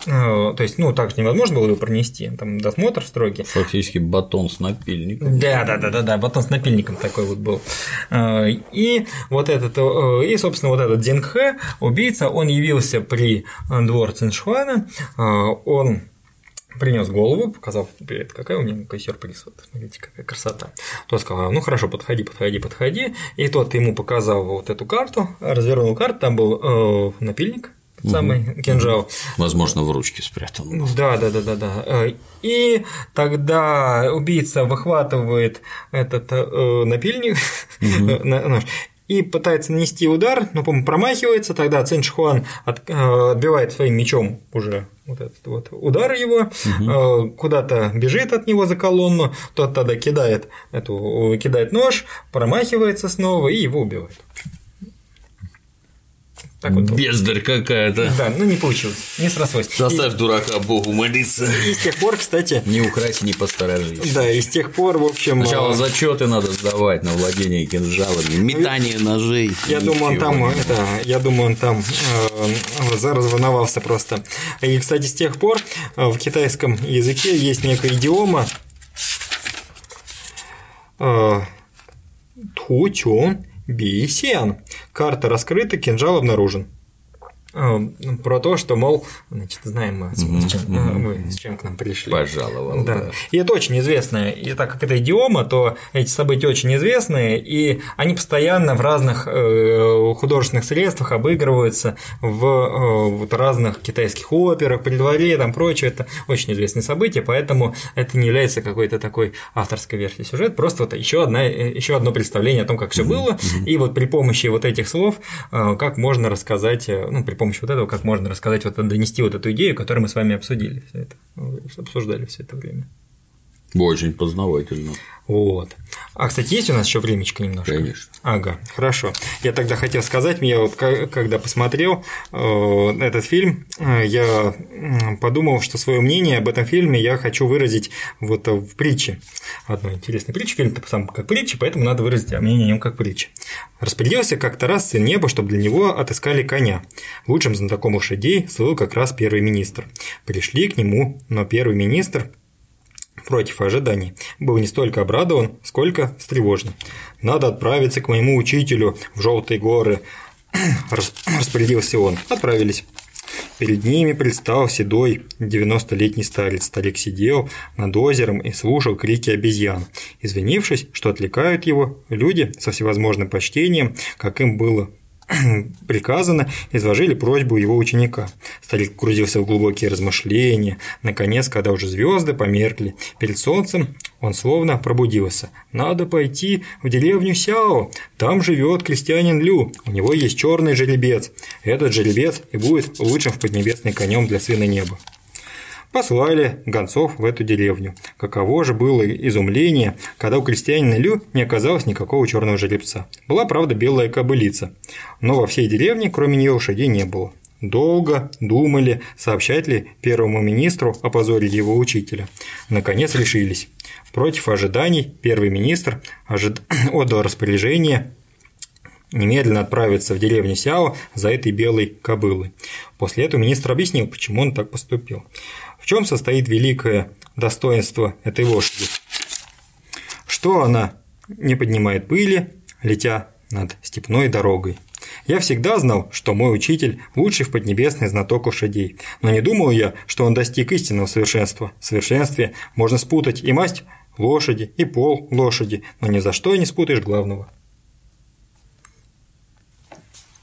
то есть, ну, так же невозможно было его пронести, там досмотр строгий. Фактически батон с напильником. Да, да, да, да, да, батон с напильником такой вот был. Э, и вот этот, э, и, собственно, вот этот Дзинхэ, убийца, он явился при двор Циншуана, он принес голову, показал, привет, какая у меня какой сюрприз, вот, смотрите, какая красота. Тот сказал, ну хорошо, подходи, подходи, подходи, и тот ему показал вот эту карту, развернул карту, там был э, напильник, самый угу. кинжал. Возможно, в ручке спрятан. Да, да, да, да, да. И тогда убийца выхватывает этот э, напильник, угу. (laughs) и пытается нанести удар, но, по-моему, промахивается, тогда Цин Шихуан от, э, отбивает своим мечом уже вот этот вот удар его, угу. куда-то бежит от него за колонну, тот тогда кидает эту кидает нож, промахивается снова и его убивает. Так вот. Бездарь какая-то. Да, ну не получилось, не срослось. Заставь и... дурака Богу молиться. И с тех пор, кстати. Не украсть, не посторожись. Да, и с тех пор, в общем. Сначала а, зачеты надо сдавать на владение кинжалами, метание ножей. Я думаю, он там, это, я думаю, он там э, разволновался просто. И, кстати, с тех пор э, в китайском языке есть некая идиома. Э, Ту Чун Бисен. Карта раскрыта, кинжал обнаружен. Про то, что, мол, значит, знаем мы, с, чем, мы, с чем к нам пришли. Пожаловал. Да. да. И это очень известно. И так как это идиома, то эти события очень известные, и они постоянно в разных э, художественных средствах обыгрываются в э, вот разных китайских операх, при дворе, там прочее. Это очень известные события, поэтому это не является какой-то такой авторской версией сюжета, просто вот еще, одна, еще одно представление о том, как все было, и вот при помощи вот этих слов, э, как можно рассказать, ну, при помощи вот этого, как можно рассказать, вот донести вот эту идею, которую мы с вами обсудили все это, обсуждали все это время. Очень познавательно. Вот. А, кстати, есть у нас еще времечко немножко? Конечно. Ага, хорошо. Я тогда хотел сказать, я вот когда посмотрел э, этот фильм, э, я подумал, что свое мнение об этом фильме я хочу выразить вот в притче. Одной интересной притче. Фильм сам как притча, поэтому надо выразить мнение о нем как притче. Распределился как-то раз сын неба, чтобы для него отыскали коня. Лучшим знатоком лошадей слыл как раз первый министр. Пришли к нему, но первый министр против ожиданий, был не столько обрадован, сколько встревожен. «Надо отправиться к моему учителю в Желтые горы», (clears throat) – распорядился он. Отправились. Перед ними предстал седой 90-летний старец. Старик сидел над озером и слушал крики обезьян. Извинившись, что отвлекают его, люди со всевозможным почтением, как им было (clears throat) приказано, изложили просьбу его ученика. Старик погрузился в глубокие размышления. Наконец, когда уже звезды померкли перед солнцем, он словно пробудился. «Надо пойти в деревню Сяо. Там живет крестьянин Лю. У него есть черный жеребец. Этот жеребец и будет лучшим в поднебесный конем для сына неба» послали гонцов в эту деревню. Каково же было изумление, когда у крестьянина Лю не оказалось никакого черного жеребца. Была, правда, белая кобылица, но во всей деревне кроме нее лошадей не было. Долго думали, сообщать ли первому министру о позоре его учителя. Наконец решились. Против ожиданий первый министр ожид... (coughs) отдал распоряжение немедленно отправиться в деревню Сяо за этой белой кобылой. После этого министр объяснил, почему он так поступил. В чем состоит великое достоинство этой лошади? Что она не поднимает пыли, летя над степной дорогой. Я всегда знал, что мой учитель – лучший в поднебесный знаток лошадей, но не думал я, что он достиг истинного совершенства. В совершенстве можно спутать и масть лошади, и пол лошади, но ни за что не спутаешь главного.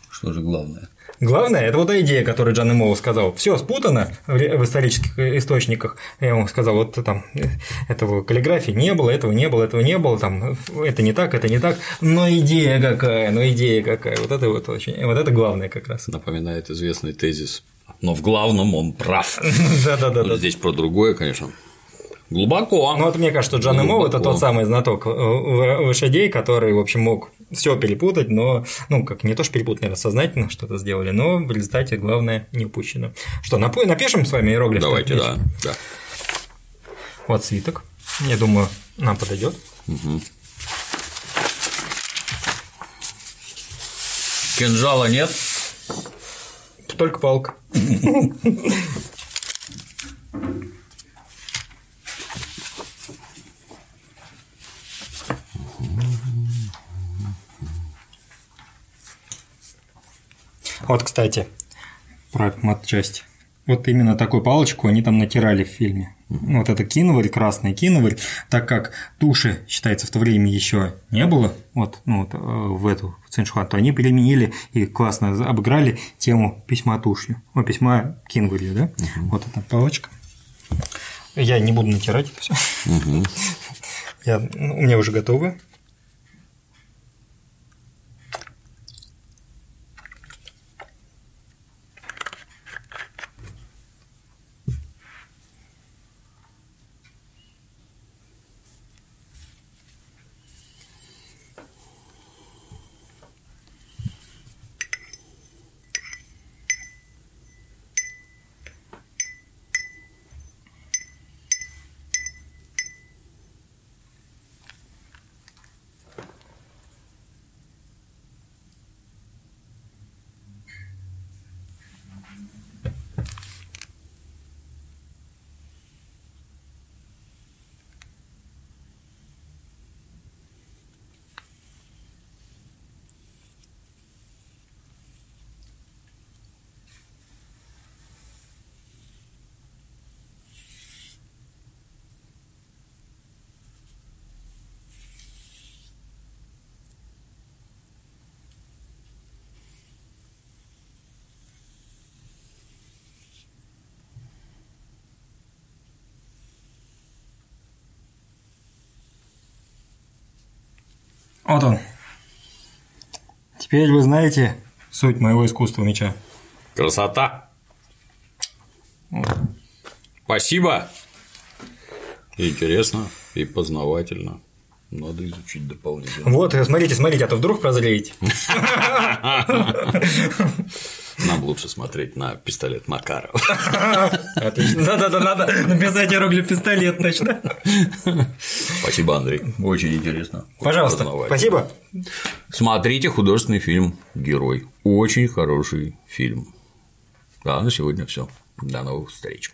Что же главное? Главное, это вот идея, которую Джан Имоу сказал. Все спутано в исторических источниках. Я ему сказал, вот там этого каллиграфии не было, этого не было, этого не было, там это не так, это не так. Но идея какая, но идея какая. Вот это вот очень, вот это главное как раз. Напоминает известный тезис. Но в главном он прав. (laughs) Да-да-да. Здесь про другое, конечно. Глубоко. Ну, вот мне кажется, что Джан Эмоу – это тот самый знаток лошадей, который, в общем, мог все перепутать, но, ну, как не то, что перепутать, наверное, сознательно что-то сделали, но в результате главное не упущено. Что, напишем с вами иероглиф? Давайте, да, да. Вот свиток. Я думаю, нам подойдет. Угу. Кинжала нет? Только палка. (laughs) Вот, кстати, про матчасть. Вот именно такую палочку они там натирали в фильме. Вот это киноварь, красный киноварь, так как туши, считается, в то время еще не было, вот, ну, вот э, в эту в Циншуан, то они применили и классно обыграли тему письма тушью, о, письма киноварью, да? Угу. Вот эта палочка. Я не буду натирать это все. Угу. Я, ну, у меня уже готовы. Вот он. Теперь вы знаете суть моего искусства меча. Красота. Спасибо. Интересно и познавательно. Надо изучить дополнительно. Вот, смотрите, смотрите, а то вдруг прозреете. Нам лучше смотреть на пистолет Макарова. Отлично. Да-да-да, надо написать иероглиф пистолет, точно. Спасибо, Андрей. Очень интересно. Пожалуйста, спасибо. Смотрите художественный фильм «Герой». Очень хороший фильм. Да, на сегодня все. До новых встреч.